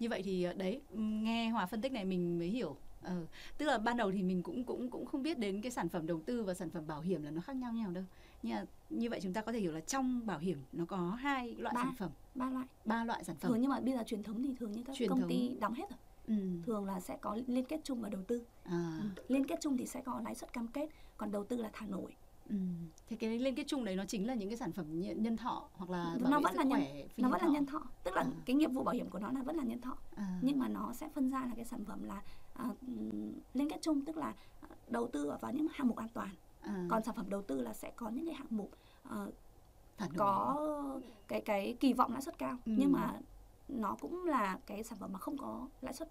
như vậy thì ờ, đấy nghe Hòa phân tích này mình mới hiểu. Ờ, tức là ban đầu thì mình cũng cũng cũng không biết đến cái sản phẩm đầu tư và sản phẩm bảo hiểm là nó khác nhau nhau đâu. Nhưng mà như vậy chúng ta có thể hiểu là trong bảo hiểm nó có hai loại Ba. sản phẩm, ba loại ba loại sản phẩm. thường nhưng mà bây giờ truyền thống thì thường như các Truyền công thống. ty đóng hết rồi Ừ. thường là sẽ có liên kết chung và đầu tư À, Ừ. liên kết chung thì sẽ có lãi suất cam kết còn đầu tư là thả nổi ừ. Thế cái liên kết chung đấy nó chính là những cái sản phẩm nhân, thọ hoặc là nó vẫn là nhân nó vẫn là thọ. nhân thọ tức là À. cái nghiệp vụ bảo hiểm của nó là vẫn là nhân thọ À, nhưng mà nó sẽ phân ra là cái sản phẩm là à, liên kết chung tức là à, đầu tư vào những hạng mục an toàn à, còn sản phẩm đầu tư là sẽ có những cái hạng mục nổi. có cái cái kỳ vọng lãi suất cao Ừ. nhưng mà nó cũng là cái sản phẩm mà không có lãi suất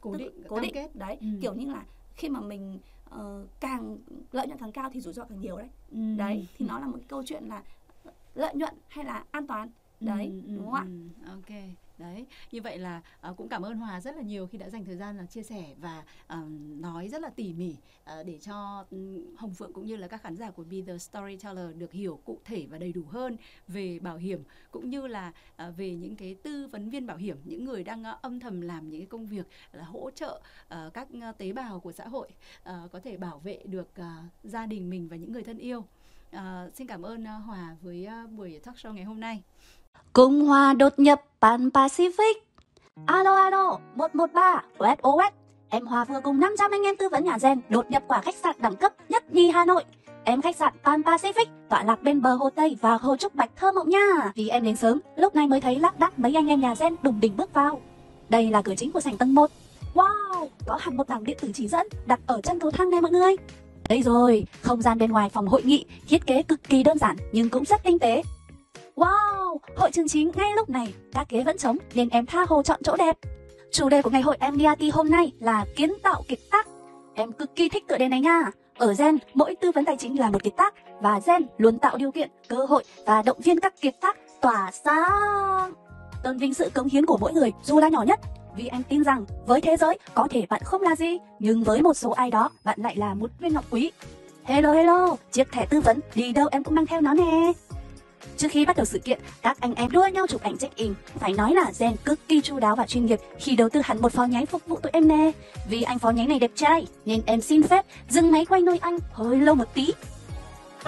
cố tức- định cố định kết. đấy Ừ. kiểu như là khi mà mình ờ, càng lợi nhuận càng cao thì rủi ro càng nhiều đấy Ừ. đấy thì nó là một cái câu chuyện là lợi nhuận hay là an toàn đấy Ừ, ừ, đúng không ạ ừ, ok đấy như vậy là uh, cũng cảm ơn hòa rất là nhiều khi đã dành thời gian là chia sẻ và uh, nói rất là tỉ mỉ uh, để cho ừ, hồng phượng cũng như là các khán giả của Be the Storyteller được hiểu cụ thể và đầy đủ hơn về bảo hiểm cũng như là uh, về những cái tư vấn viên bảo hiểm những người đang uh, âm thầm làm những cái công việc là hỗ trợ uh, các uh, tế bào của xã hội uh, có thể bảo vệ được uh, gia đình mình và những người thân yêu. Uh, xin cảm ơn uh, hòa với uh, buổi talk show ngày hôm nay. Cộng hòa đột nhập Pan Pacific. Alo alo, 113, SOS. Em Hòa vừa cùng 500 anh em tư vấn nhà gen đột nhập quả khách sạn đẳng cấp nhất nhì Hà Nội. Em khách sạn Pan Pacific tọa lạc bên bờ Hồ Tây và Hồ Trúc Bạch thơ mộng nha. Vì em đến sớm, lúc này mới thấy lác đác mấy anh em nhà gen đùng đỉnh bước vào. Đây là cửa chính của sảnh tầng 1. Wow, có hẳn một bảng điện tử chỉ dẫn đặt ở chân cầu thang này mọi người. Đây rồi, không gian bên ngoài phòng hội nghị, thiết kế cực kỳ đơn giản nhưng cũng rất tinh tế. Wow, hội trường chính ngay lúc này, các ghế vẫn trống nên em tha hồ chọn chỗ đẹp. Chủ đề của ngày hội MDRT hôm nay là kiến tạo kiệt tác. Em cực kỳ thích tựa đề này nha. Ở Gen, mỗi tư vấn tài chính là một kiệt tác và Gen luôn tạo điều kiện, cơ hội và động viên các kiệt tác tỏa sáng. Tôn vinh sự cống hiến của mỗi người dù là nhỏ nhất. Vì em tin rằng với thế giới có thể bạn không là gì, nhưng với một số ai đó bạn lại là một viên ngọc quý. Hello hello, chiếc thẻ tư vấn đi đâu em cũng mang theo nó nè. Trước khi bắt đầu sự kiện, các anh em đua nhau chụp ảnh check-in. Phải nói là Gen cực kỳ chu đáo và chuyên nghiệp khi đầu tư hẳn một phó nháy phục vụ tụi em nè. Vì anh phó nháy này đẹp trai, nên em xin phép dừng máy quay nuôi anh hơi lâu một tí.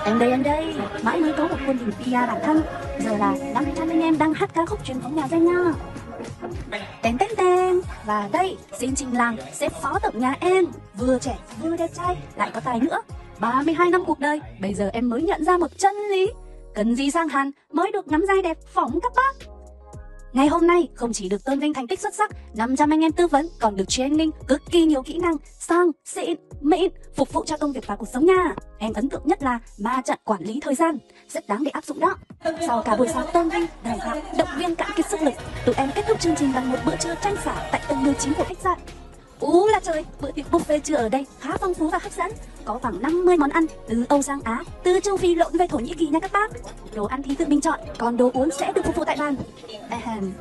Em đây em đây, mãi mới có một khuôn hình PR bản thân. Giờ là 500 anh em đang hát ca khúc truyền thống nhà Gen nha. Tên tên tên Và đây, xin trình làng xếp phó tổng nhà em Vừa trẻ vừa đẹp trai, lại có tài nữa 32 năm cuộc đời, bây giờ em mới nhận ra một chân lý Cần gì sang hàn mới được ngắm giai đẹp phỏng các bác? Ngày hôm nay không chỉ được tôn vinh thành tích xuất sắc 500 anh em tư vấn còn được training cực kỳ nhiều kỹ năng sang, xịn, mịn Phục vụ cho công việc và cuộc sống nha. Em ấn tượng nhất là ma trận quản lý thời gian Rất đáng để áp dụng đó. Sau cả buổi sáng tôn vinh, đào tạo, động viên cạn kiệt sức lực Tụi em kết thúc chương trình bằng một bữa trưa tranh xả tại tầng 19 của khách sạn. Ú là trời, bữa tiệc buffet trưa ở đây khá phong phú và hấp dẫn. Có khoảng 50 món ăn từ Âu sang Á, từ châu Phi lộn về Thổ Nhĩ Kỳ nha các bác. Đồ ăn thì tự mình chọn, còn đồ uống sẽ được phục vụ tại bàn. Ahem.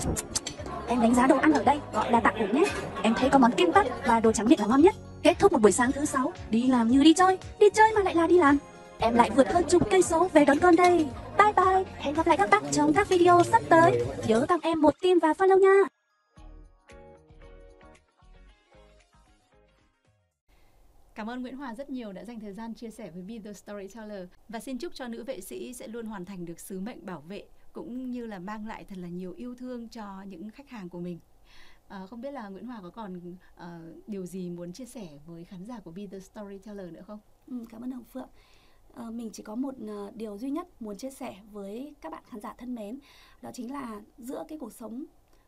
Em đánh giá đồ ăn ở đây gọi là tạm ổn nhé. Em thấy có món kim bắp và đồ trắng miệng là ngon nhất. Kết thúc một buổi sáng thứ sáu Đi làm như đi chơi Đi chơi mà lại là đi làm. Em lại vượt hơn chục cây số về đón con đây. Bye bye Hẹn gặp lại các bác trong các video sắp tới. Nhớ tặng em một tim và follow nha. Cảm ơn Nguyễn Hòa rất nhiều đã dành thời gian chia sẻ với Be The Storyteller và xin chúc cho nữ vệ sĩ sẽ luôn hoàn thành được sứ mệnh bảo vệ cũng như là mang lại thật là nhiều yêu thương cho những khách hàng của mình. À, không biết là Nguyễn Hòa có còn ờ, điều gì muốn chia sẻ với khán giả của Be The Storyteller nữa không? Ừ, cảm ơn Hồng Phượng. À, mình chỉ có một uh, điều duy nhất muốn chia sẻ với các bạn khán giả thân mến, đó chính là giữa cái cuộc sống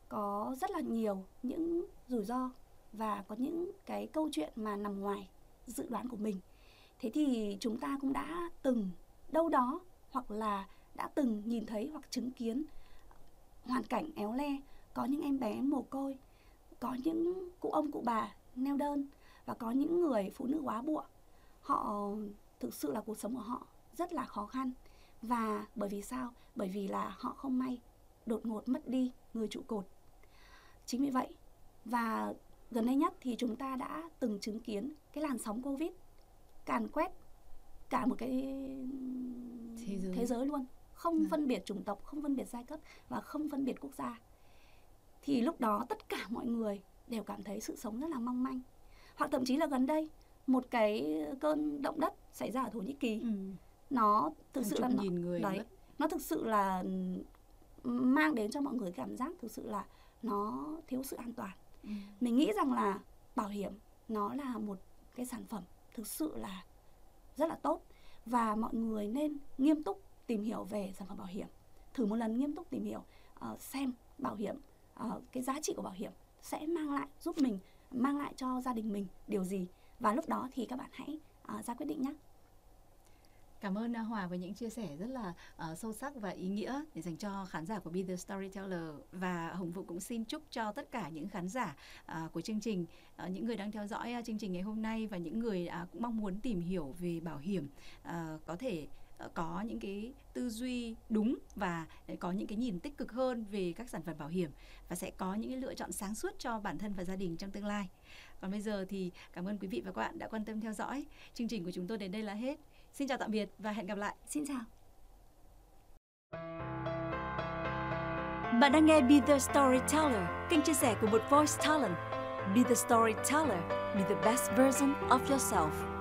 có rất là nhiều những rủi ro và có những cái câu chuyện mà nằm ngoài dự đoán của mình. Thế thì chúng ta cũng đã từng đâu đó hoặc là đã từng nhìn thấy hoặc chứng kiến hoàn cảnh éo le, có những em bé mồ côi, có những cụ ông cụ bà neo đơn và có những người phụ nữ quá bụa. Họ, thực sự là cuộc sống của họ rất là khó khăn và bởi vì sao? Bởi vì là họ không may đột ngột mất đi người trụ cột. Chính vì vậy và gần đây nhất thì chúng ta đã từng chứng kiến cái làn sóng covid càn quét cả một cái thế giới, thế giới luôn không À. phân biệt chủng tộc không phân biệt giai cấp và không phân biệt quốc gia thì lúc đó tất cả mọi người đều cảm thấy sự sống rất là mong manh hoặc thậm chí là gần đây một cái cơn động đất xảy ra ở thổ nhĩ kỳ ừ. nó thực Hàng sự là nó, người đấy mất. nó thực sự là mang đến cho mọi người cảm giác thực sự là nó thiếu sự an toàn Ừ. mình nghĩ rằng là bảo hiểm nó là một cái sản phẩm thực sự là rất là tốt và mọi người nên nghiêm túc tìm hiểu về sản phẩm bảo hiểm thử một lần nghiêm túc tìm hiểu uh, xem bảo hiểm uh, cái giá trị của bảo hiểm sẽ mang lại giúp mình mang lại cho gia đình mình điều gì và lúc đó thì các bạn hãy uh, ra quyết định nhé Cảm ơn Hòa với những chia sẻ rất là uh, sâu sắc và ý nghĩa để dành cho khán giả của Be The Storyteller và Hồng vũ cũng xin chúc cho tất cả những khán giả uh, của chương trình, uh, những người đang theo dõi uh, chương trình ngày hôm nay và những người uh, cũng mong muốn tìm hiểu về bảo hiểm uh, có thể có những cái tư duy đúng và có những cái nhìn tích cực hơn về các sản phẩm bảo hiểm và sẽ có những cái lựa chọn sáng suốt cho bản thân và gia đình trong tương lai. Còn bây giờ thì cảm ơn quý vị và các bạn đã quan tâm theo dõi. Chương trình của chúng tôi đến đây là hết. Xin chào tạm biệt và hẹn gặp lại. xin chào Bạn đang nghe Be The Storyteller, kênh chia sẻ của một voice talent. Be The Storyteller, be the best version of yourself.